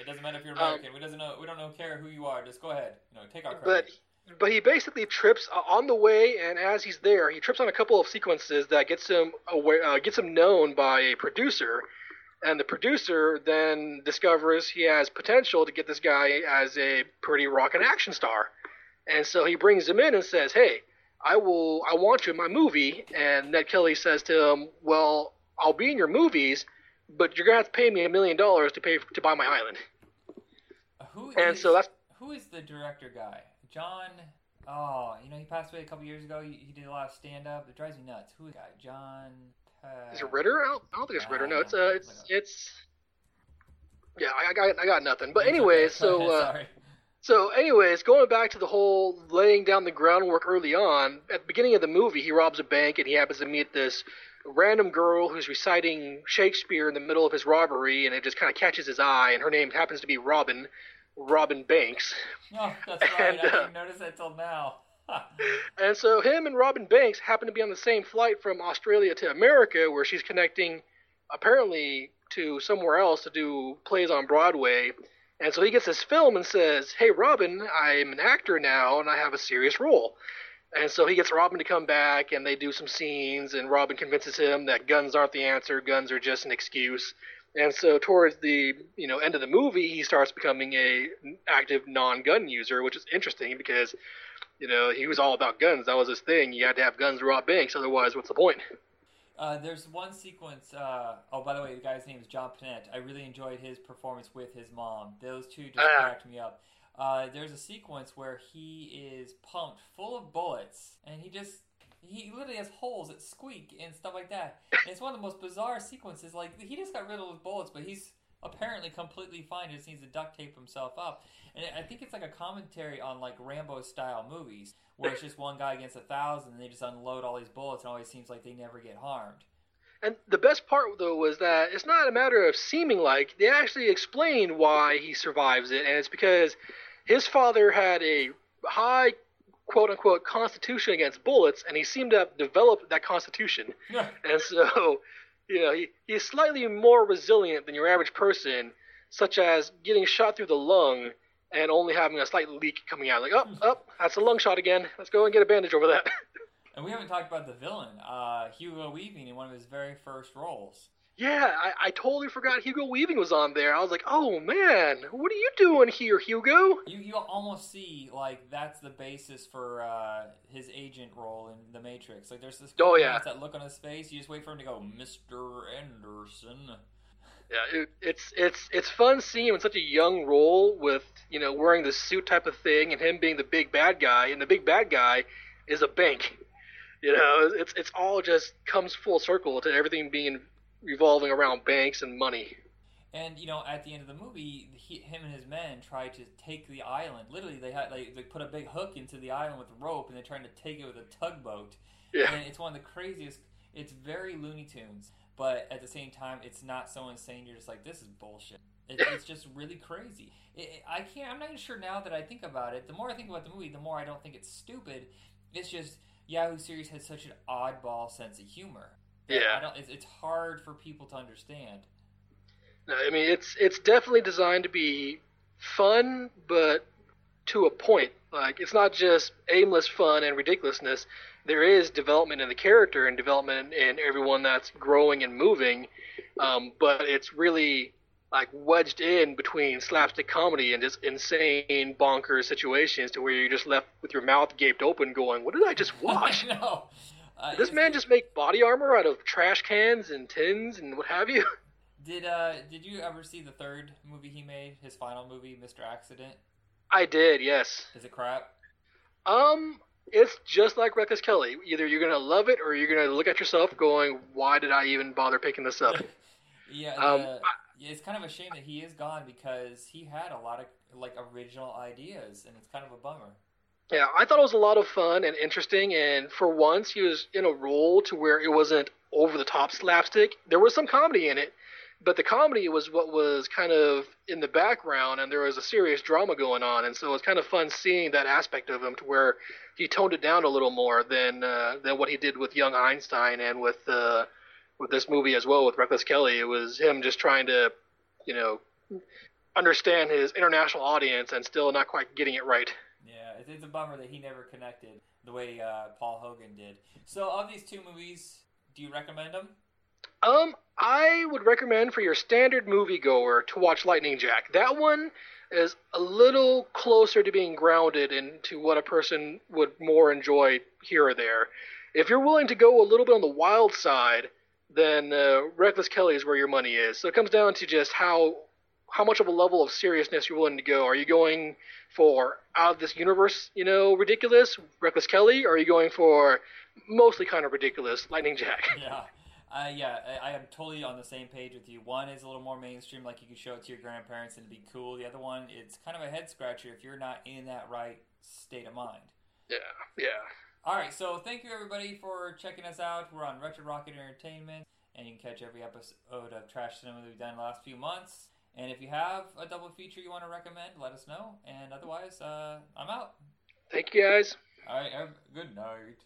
It doesn't matter if you're Um, American. we doesn't know. We don't know care who you are. Just go ahead. You know, take our credit. but but he basically trips uh, on the way, and as he's there, he trips on a couple of sequences that gets him aware, uh, gets him known by a producer, and the producer then discovers he has potential to get this guy as a pretty rockin' action star, and so he brings him in and says, "Hey, I will, I want you in my movie." And Ned Kelly says to him, "Well, I'll be in your movies, but you're gonna have to pay me a million dollars to pay to buy my island." Who And is- so that's who is the director guy? John. Oh, you know, he passed away a couple years ago. He, he did a lot of stand up. It drives me nuts. Who is that guy? John. Uh, Is it Ritter? I don't, I don't think it's Ritter. No, Uh, it's uh, it's it's. Yeah, I, I got I got nothing. But it's okay. anyways, Go so uh, sorry. So anyways, going back to the whole laying down the groundwork early on. At the beginning of the movie, he robs a bank and he happens to meet this random girl who's reciting Shakespeare in the middle of his robbery, and it just kind of catches his eye. And her name happens to be Robin, Robin Banks. Oh, that's right. and, I uh, didn't notice that till now. And so him and Robin Banks happen to be on the same flight from Australia to America, where she's connecting apparently to somewhere else to do plays on Broadway. And so he gets this film and says, Hey, Robin, I'm an actor now and I have a serious role. And so he gets Robin to come back and they do some scenes, and Robin convinces him that guns aren't the answer, guns are just an excuse. And so towards the you know end of the movie, he starts becoming a active non-gun user, which is interesting because you know, he was all about guns. That was his thing. You had to have guns to rob banks, otherwise, what's the point? Uh, there's one sequence. Uh, oh, by the way, the guy's name is John Pinette. I really enjoyed his performance with his mom. Those two just Ah. cracked me up. Uh, there's a sequence where he is pumped full of bullets, and he just he literally has holes that squeak and stuff like that. And it's one of the most bizarre sequences. Like he just got rid of those bullets, but he's apparently completely fine. He just needs to duct tape himself up. And I think it's like a commentary on like Rambo style movies, where it's just one guy against a thousand, and they just unload all these bullets, and it always seems like they never get harmed. And the best part, though, was that it's not a matter of seeming like. They actually explain why he survives it, and it's because his father had a high, quote unquote, constitution against bullets, and he seemed to have developed that constitution. And so, you know, he, he's slightly more resilient than your average person, such as getting shot through the lung and only having a slight leak coming out. Like, oh, oh, that's a lung shot again. Let's go and get a bandage over that. And we haven't talked about the villain, uh, Hugo Weaving, in one of his very first roles. yeah, I, I totally forgot Hugo Weaving was on there. I was like, oh man, what are you doing here, Hugo? You you almost see like that's the basis for uh, his agent role in The Matrix. Like there's this Oh, yeah. that look on his face. You just wait for him to go, Mister Anderson. Yeah, it, it's it's it's fun seeing him in such a young role with you know wearing the suit type of thing and him being the big bad guy, and the big bad guy is a bank. You know, it's it's all just comes full circle to everything being revolving around banks and money. And you know, at the end of the movie, he, him and his men try to take the island. Literally, they had like they put a big hook into the island with a rope, and they're trying to take it with a tugboat. Yeah, and it's one of the craziest. It's very Looney Tunes, but at the same time, it's not so insane. You're just like, this is bullshit. It, it's just really crazy. It, I can't. I'm not even sure now that I think about it. The more I think about the movie, the more I don't think it's stupid. It's just Yahoo Serious has such an oddball sense of humor. Yeah. I don't. It's, it's hard for people to understand. No, I mean, it's it's definitely designed to be fun, but to a point. Like it's not just aimless fun and ridiculousness. There is development in the character and development in everyone that's growing and moving, um, but it's really like wedged in between slapstick comedy and just insane bonkers situations to where you're just left with your mouth gaped open, going, "What did I just watch?" no. Uh, Did this man just make body armor out of trash cans and tins and what have you? Did uh did you ever see the third movie he made? His final movie, Mr. Accident. I did, yes. Is it crap? Um, it's just like Reckless Kelly. Either you're gonna love it or you're gonna look at yourself going, "Why did I even bother picking this up?" Yeah, Um, the- yeah, it's kind of a shame that he is gone because he had a lot of like original ideas, and it's kind of a bummer. Yeah, I thought it was a lot of fun and interesting, and for once he was in a role to where it wasn't over the top slapstick. There was some comedy in it, but the comedy was what was kind of in the background, and there was a serious drama going on, and so it was kind of fun seeing that aspect of him to where he toned it down a little more than uh, than what he did with Young Einstein and with uh, with this movie as well with Reckless Kelly. It was him just trying to, you know, understand his international audience and still not quite getting it right. Yeah, it, it's a bummer that he never connected the way uh, Paul Hogan did. So, of these two movies, do you recommend them? Um, I would recommend for your standard moviegoer to watch Lightning Jack. That one is a little closer to being grounded into what a person would more enjoy here or there. If you're willing to go a little bit on the wild side, then uh, Reckless Kelly is where your money is. So it comes down to just how how much of a level of seriousness you're willing to go. Are you going for out of this universe, you know, ridiculous Reckless Kelly, or are you going for mostly kind of ridiculous Lightning Jack? Yeah. Uh, yeah, I, I am totally on the same page with you. One is a little more mainstream, like you can show it to your grandparents and it'd be cool. The other one, it's kind of a head scratcher if you're not in that right state of mind. Yeah, yeah. All right, so thank you everybody for checking us out. We're on Retro Rocket Entertainment, and you can catch every episode of Trash Cinema that we've done the last few months. And if you have a double feature you want to recommend, let us know. And otherwise, uh, I'm out. Thank you guys. All right, have a good night.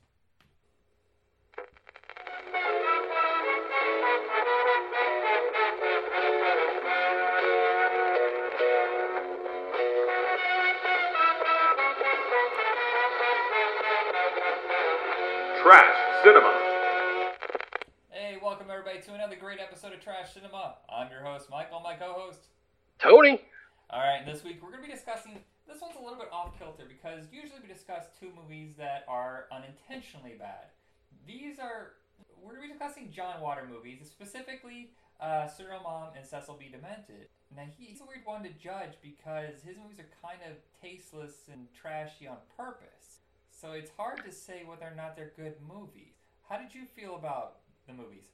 Trash Cinema. Hey, welcome everybody to another great episode of Trash Cinema. I'm your host, Michael, my co-host. Tony. All right, this week we're going to be discussing. This one's a little bit off kilter because usually we discuss two movies that are unintentionally bad. These are we're discussing John Water movies, specifically uh, Serial Mom and Cecil B. Demented. Now he's a weird one to judge because his movies are kind of tasteless and trashy on purpose. So it's hard to say whether or not they're good movies. How did you feel about the movies?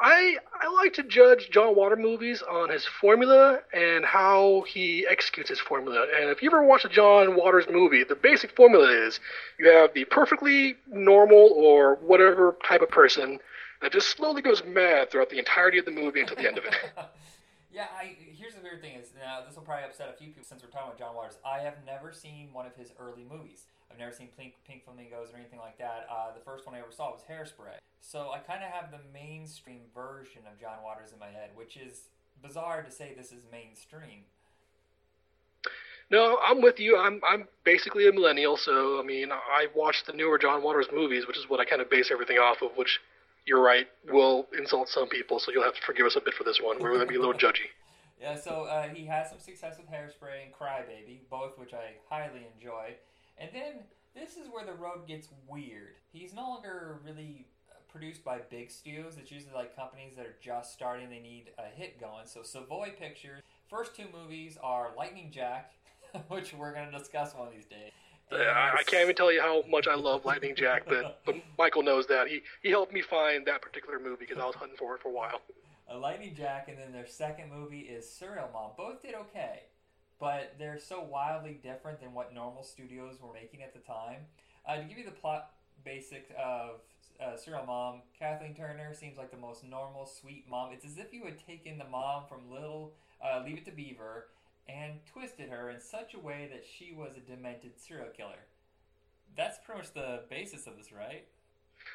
I I like to judge John Water movies on his formula and how he executes his formula. And if you ever watch a John Waters movie, the basic formula is you have the perfectly normal or whatever type of person that just slowly goes mad throughout the entirety of the movie until the end of it. yeah, I here's the weird thing is now this will probably upset a few people since we're talking about John Waters. I have never seen one of his early movies. I've never seen Pink, Pink Flamingos or anything like that. Uh, the first one I ever saw was Hairspray. So I kind of have the mainstream version of John Waters in my head, which is bizarre to say this is mainstream. No, I'm with you. I'm I'm basically a millennial, so I mean, I watched the newer John Waters movies, which is what I kind of base everything off of. Which, you're right, will insult some people, so you'll have to forgive us a bit for this one. We're going to be a little judgy. Yeah, so uh, he has some success with Hairspray and Crybaby, both which I highly enjoyed. And then this is where the road gets weird. He's no longer really uh, produced by big studios. It's usually like companies that are just starting. They need a hit going. So Savoy Pictures. First two movies are Lightning Jack, which we're going to discuss one of these days. Uh, I, I can't even tell you how much I love Lightning Jack, but, but Michael knows that. He he helped me find that particular movie because I was hunting for it for a while. A Lightning Jack, and then their second movie is Serial Mom. Both did okay, but they're so wildly different than what normal studios were making at the time. Uh, to give you the plot basics of uh, Serial Mom, Kathleen Turner seems like the most normal, sweet mom. It's as if you had taken the mom from Little uh, Leave It to Beaver and twisted her in such a way that she was a demented serial killer. That's pretty much the basis of this, right?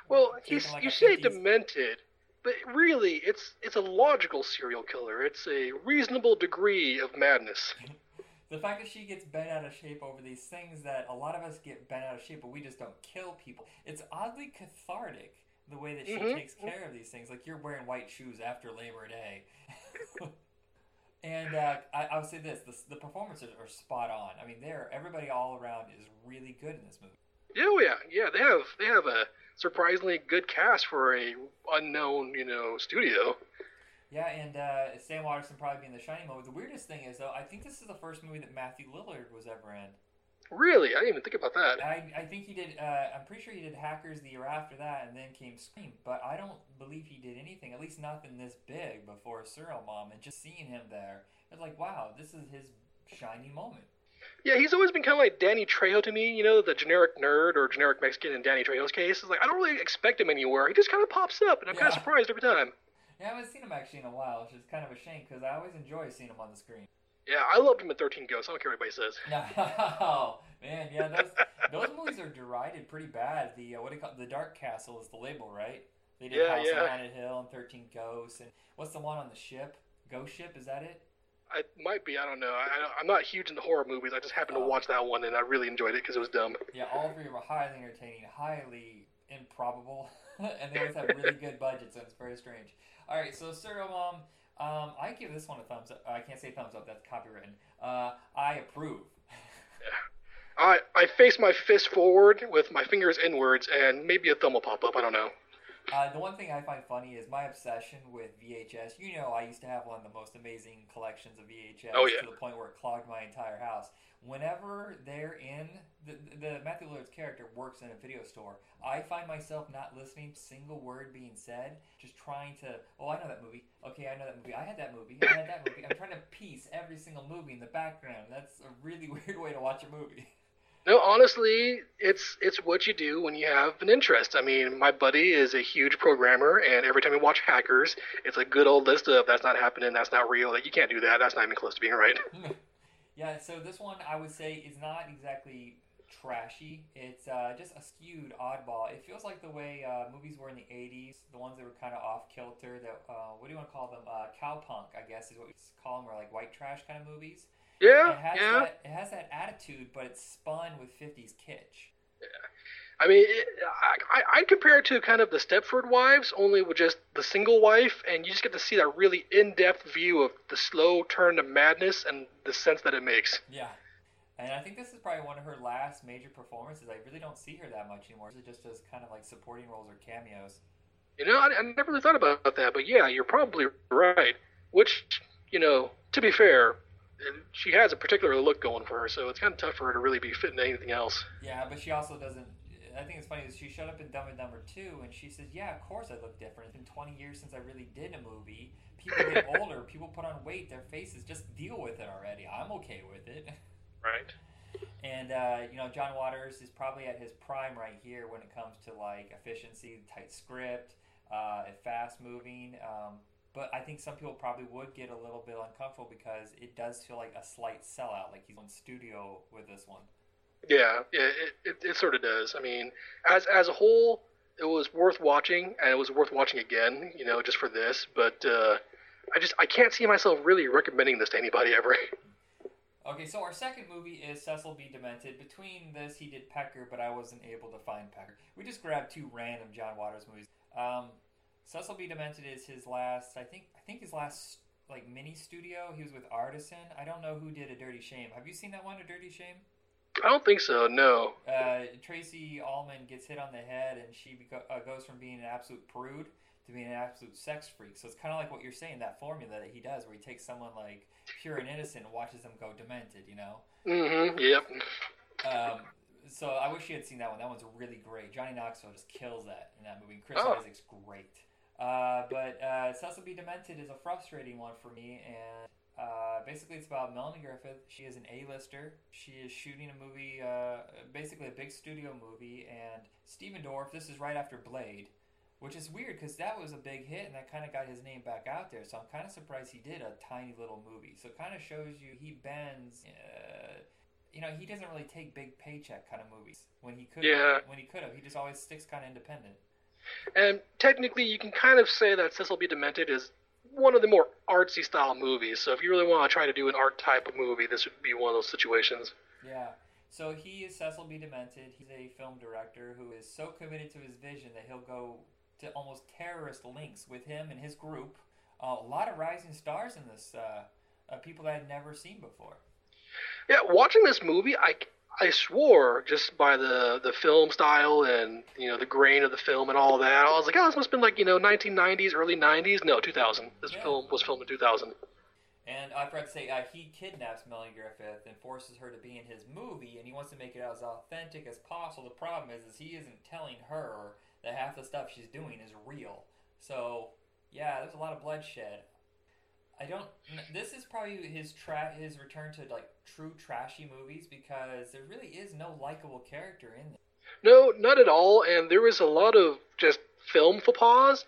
Well, he's, like you say 50s demented, but really, it's it's a logical serial killer. It's a reasonable degree of madness. The fact that she gets bent out of shape over these things that a lot of us get bent out of shape, but we just don't kill people. It's oddly cathartic the way that she Mhm. takes care of these things. Like you're wearing white shoes after Labor Day. and uh, I, I would say this: the, the performances are spot on. I mean, they're everybody all around is really good in this movie. Oh yeah, yeah. They have they have a surprisingly good cast for a unknown you know studio. Yeah, and uh, Sam Waterston probably being the shiny moment. The weirdest thing is, though, I think this is the first movie that Matthew Lillard was ever in. Really, I didn't even think about that. I, I think he did. Uh, I'm pretty sure he did Hackers the year after that, and then came Scream. But I don't believe he did anything, at least nothing this big, before Serial Mom. And just seeing him there, it's like, wow, this is his shining moment. Yeah, he's always been kind of like Danny Trejo to me. You know, the generic nerd or generic Mexican in Danny Trejo's case. It's like I don't really expect him anywhere. He just kind of pops up, and I'm kind of surprised every time. Yeah, I haven't seen him actually in a while, which is kind of a shame because I always enjoy seeing him on the screen. Yeah, I loved him in 13 Ghosts. I don't care what anybody says. No, man, yeah, those those movies are derided pretty bad. The uh, what do you call the Dark Castle is the label, right? They did Yeah, House yeah. on Haunted Hill and Thirteen Ghosts, and what's the one on the ship? Ghost Ship, is that it? I might be. I don't know. I, I'm not huge into horror movies. I just happened to Oh. watch that one, and I really enjoyed it because it was dumb. Yeah, all three were highly entertaining, highly improbable, and they always have really good budgets, so it's very strange. All right, so Serial Mom, um, I give this one a thumbs up. I can't say thumbs up, that's copywritten. Uh, I approve. I I face my fist forward with my fingers inwards, and maybe a thumb will pop up. I don't know. Uh, the one thing I find funny is my obsession with VHS. You know, I used to have one of the most amazing collections of VHS Oh, yeah. to the point where it clogged my entire house. Whenever they're in, the, the Matthew Lillard's character works in a video store. I find myself not listening to a single word being said, just trying to, oh, I know that movie. Okay, I know that movie. I had that movie. I had that movie. I'm trying to piece every single movie in the background. That's a really weird way to watch a movie. No, honestly, it's it's what you do when you have an interest. I mean, my buddy is a huge programmer, and every time we watch Hackers, it's a good old list of that's not happening, that's not real, that you can't do that, that's not even close to being right. Yeah, so this one I would say is not exactly trashy. It's uh, just a skewed oddball. It feels like the way uh, movies were in the '80s, the ones that were kind of off kilter. That uh, what do you want to call them? Uh, cowpunk, I guess, is what we call them, or like white trash kind of movies. Yeah, it has yeah. that. It has that attitude, but it's spun with '50s kitsch. Yeah. I mean, it, I, I- I'd compare it to kind of the Stepford Wives, only with just the single wife, and you just get to see that really in-depth view of the slow turn to madness and the sense that it makes. Yeah. And I think this is probably one of her last major performances. I really don't see her that much anymore. She just does kind of like supporting roles or cameos. You know, I, I never really thought about that, but yeah, you're probably right. Which, you know, to be fair, she has a particular look going for her, so it's kind of tough for her to really be fitting anything else. Yeah, but she also doesn't. I think it's funny is she showed up in Dumb and Dumber 2 and she says, "Yeah, of course I look different. It's been 20 years since I really did a movie. People get older. People put on weight. Their faces. Just deal with it already. I'm okay with it." Right. And uh, you know, John Waters is probably at his prime right here when it comes to like efficiency, tight script, uh, fast moving. Um, but I think some people probably would get a little bit uncomfortable because it does feel like a slight sellout, like he's on studio with this one. Yeah, yeah, it, it, it sort of does. I mean, as as a whole, it was worth watching, and it was worth watching again. You know, just for this. But uh, I just I can't see myself really recommending this to anybody ever. Okay, so our second movie is Cecil B. Demented. Between this, he did Pecker, but I wasn't able to find Pecker. We just grabbed two random John Waters movies. Um, Cecil B. Demented is his last, I think, I think his last like mini studio. He was with Artisan. I don't know who did A Dirty Shame. Have you seen that one, A Dirty Shame? I don't think so. No. Uh, Tracey Ullman gets hit on the head, and she beco- uh, goes from being an absolute prude to being an absolute sex freak. So it's kind of like what you're saying, that formula that he does, where he takes someone like pure and innocent and watches them go demented. You know. Mm-hmm. Yep. Um, so I wish you had seen that one. That one's really great. Johnny Knoxville just kills that in that movie. Chris Oh. Isaak's great. Uh, but uh, Cecil B. Demented is a frustrating one for me, and uh, basically it's about Melanie Griffith. She is an A-lister. She is shooting a movie, uh, basically a big studio movie, and Stephen Dorff. This is right after Blade, which is weird because that was a big hit, and that kind of got his name back out there. So I'm kind of surprised he did a tiny little movie. So it kind of shows you he bends. Uh, you know, he doesn't really take big paycheck kind of movies when he could. Yeah. When he could have, he just always sticks kind of independent. And technically, you can kind of say that Cecil B. Demented is one of the more artsy style movies. So if you really want to try to do an art type of movie, this would be one of those situations. Yeah. So he is Cecil B. Demented. He's a film director who is so committed to his vision that he'll go to almost terrorist links with him and his group. Uh, a lot of rising stars in this, uh, uh, people that I'd never seen before. Yeah, watching this movie, I, I swore just by the the film style and you know the grain of the film and all that. I was like, oh, this must have been like you know 1990s, early 90s. No, 2000. This Yeah. film was filmed in 2000. And I forgot to say, uh, he kidnaps Melanie Griffith and forces her to be in his movie, and he wants to make it as authentic as possible. The problem is, is he isn't telling her that half the stuff she's doing is real. So, yeah, there's a lot of bloodshed. I don't. This is probably his tra- his return to like true trashy movies because there really is no likable character in there. No, not at all. And there was a lot of just film faux pas.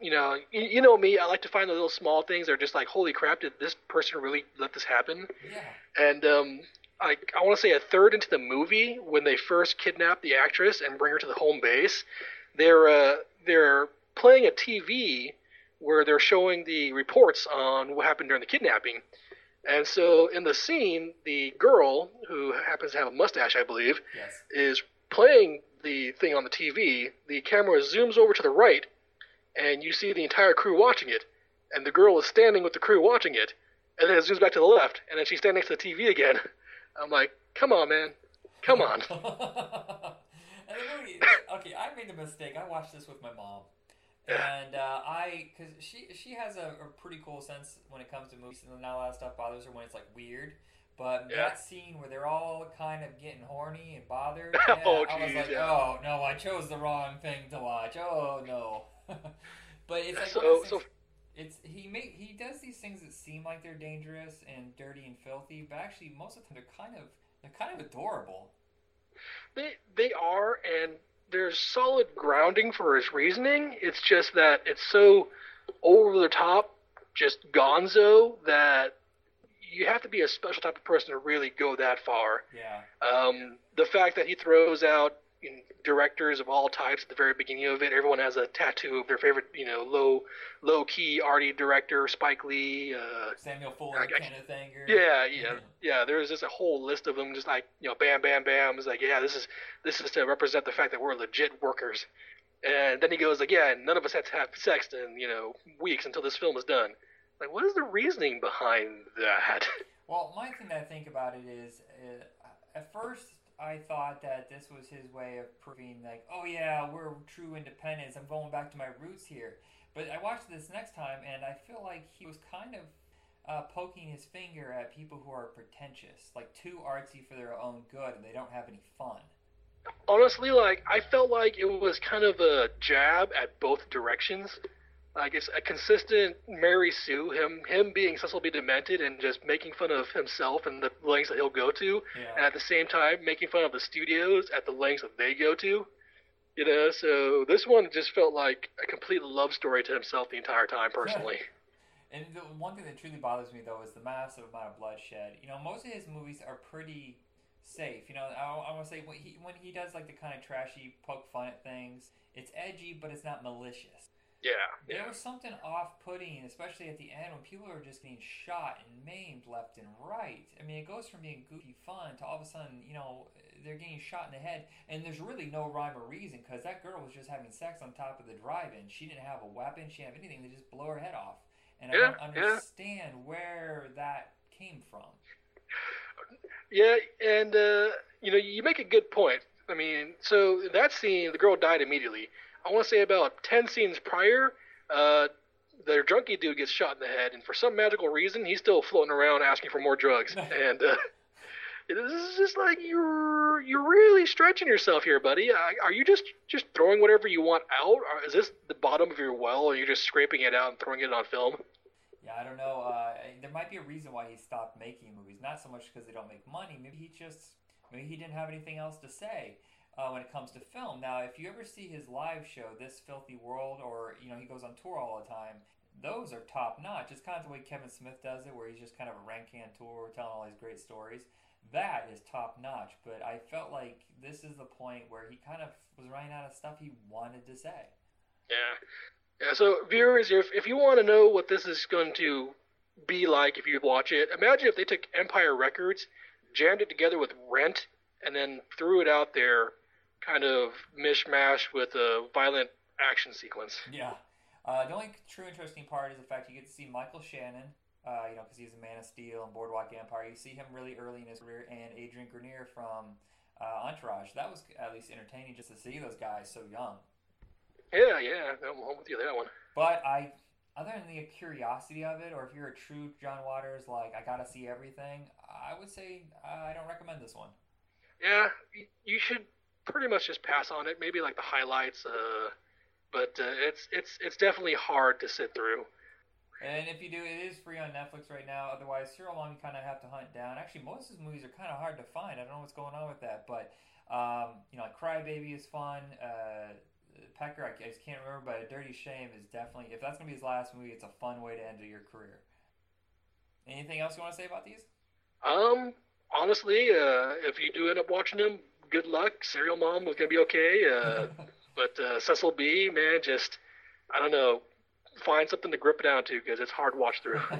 You know, you, you know me. I like to find the little small things that are just like, holy crap, did this person really let this happen? Yeah, And um, I, I want to say a third into the movie, when they first kidnap the actress and bring her to the home base, they're uh, they're playing a TV where they're showing the reports on what happened during the kidnapping. And so in the scene, the girl who happens to have a mustache, I believe, yes. is playing the thing on the TV. The camera zooms over to the right, and you see the entire crew watching it. And the girl is standing with the crew watching it. And then it zooms back to the left, and then she's standing next to the TV again. I'm like, come on, man. Come on. and the movie, okay, I made a mistake. I watched this with my mom, and uh, I, because she she has a, a pretty cool sense when it comes to movies, and not a lot of stuff bothers her when it's like weird. But Yeah. that scene where they're all kind of getting horny and bothered, Oh, yeah, I was like, yeah. oh no, I chose the wrong thing to watch. Oh no. but it's like So, so it's he make he does these things that seem like they're dangerous and dirty and filthy, but actually most of the time they're kind of they're kind of adorable. They they are, and there's solid grounding for his reasoning. It's just that it's so over the top, just gonzo that you have to be a special type of person to really go that far. Yeah. Um, the fact that he throws out directors of all types at the very beginning of it, everyone has a tattoo of their favorite, you know, low low key arty director, Spike Lee. Uh, Samuel Fuller, I- I- Kenneth Anger. yeah, yeah, yeah. There's just a whole list of them, just like you know, bam, bam, bam. It's like, yeah, this is this is to represent the fact that we're legit workers. And then he goes like, yeah, none of us had to have sex in you know weeks until this film is done. Like, what is the reasoning behind that? Well, my thing that I think about it is, uh, at first I thought that this was his way of proving, like, oh yeah, we're true independents. I'm going back to my roots here. But I watched this next time, and I feel like he was kind of uh, poking his finger at people who are pretentious, like too artsy for their own good, and they don't have any fun. Honestly, like I felt like it was kind of a jab at both directions. Like it's a consistent Mary Sue, him him being Cecil B. Demented and just making fun of himself and the lengths that he'll go to. and at the same time making fun of the studios at the lengths that they go to. You know, so this one just felt like a complete love story to himself the entire time, personally. And the one thing that truly bothers me though is the massive amount of bloodshed. You know, most of his movies are pretty safe. You know, I, I want to say when he when he does like the kind of trashy poke fun at things, it's edgy, but it's not malicious. Yeah, There yeah. was something off-putting, especially at the end when people are just getting shot and maimed left and right. I mean, it goes from being goofy fun to all of a sudden, you know, they're getting shot in the head, and there's really no rhyme or reason because that girl was just having sex on top of the drive-in. She didn't have a weapon. She didn't have anything. They just blow her head off, and I don't yeah. understand where that came from. Yeah, and uh, you know, you make a good point. I mean, so that scene, the girl died immediately. I want to say about ten scenes prior, uh, the drunkie dude gets shot in the head, and for some magical reason, he's still floating around asking for more drugs. and uh, it is just like you're you're really stretching yourself here, buddy. Are are you just just throwing whatever you want out? Or is this the bottom of your well, or you're just scraping it out and throwing it on film? Yeah, I don't know. Uh, there might be a reason why he stopped making movies. Not so much because they don't make money. Maybe he just maybe he didn't have anything else to say uh, when it comes to film. Now, if you ever see his live show, This Filthy World, or you know he goes on tour all the time, those are top notch. It's kind of the way Kevin Smith does it, where he's just kind of a Rancan tour, telling all these great stories. That is top notch. But I felt like this is the point where he kind of was running out of stuff he wanted to say. Yeah. Yeah. So viewers, if if you want to know what this is going to be like if you watch it, imagine if they took Empire Records, jammed it together with Rent, and then threw it out there, kind of mishmash with a violent action sequence. Yeah. Uh, the only true interesting part is the fact you get to see Michael Shannon, uh, you know, because he's a Man of Steel and Boardwalk Empire. You see him really early in his career, and Adrian Grenier from uh, Entourage. That was at least entertaining just to see those guys so young. Yeah, yeah, I'm home with you that one. But I, other than the curiosity of it, or if you're a true John Waters, like I gotta see everything, I would say uh, I don't recommend this one. Yeah, you should pretty much just pass on it. Maybe like the highlights. Uh, but uh, it's it's it's definitely hard to sit through. And if you do, it is free on Netflix right now. Otherwise, Serial Mom you kind of have to hunt down. Actually, most of his movies are kind of hard to find. I don't know what's going on with that, but um, you know, like Crybaby is fun. Uh, Pecker, I, I just can't remember, but A Dirty Shame is definitely if that's gonna be his last movie, it's a fun way to end your career. Anything else you want to say about these? Um, honestly, uh, if you do end up watching them, good luck. Serial Mom was gonna be okay. Uh, but uh, Cecil B, man, just I don't know, find something to grip it down to because it's hard to watch through.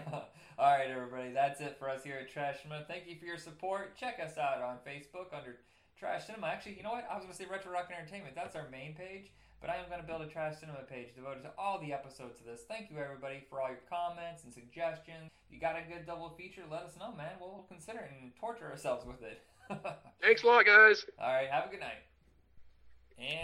All right, everybody, that's it for us here at Trash Cinema. Thank you for your support. Check us out on Facebook under Trash Cinema. Actually, you know what? I was going to say Retro Rock Entertainment. That's our main page, but I am going to build a Trash Cinema page devoted to all the episodes of this. Thank you, everybody, for all your comments and suggestions. If you got a good double feature, let us know, man. We'll consider it and torture ourselves with it. Thanks a lot, guys. All right, have a good night.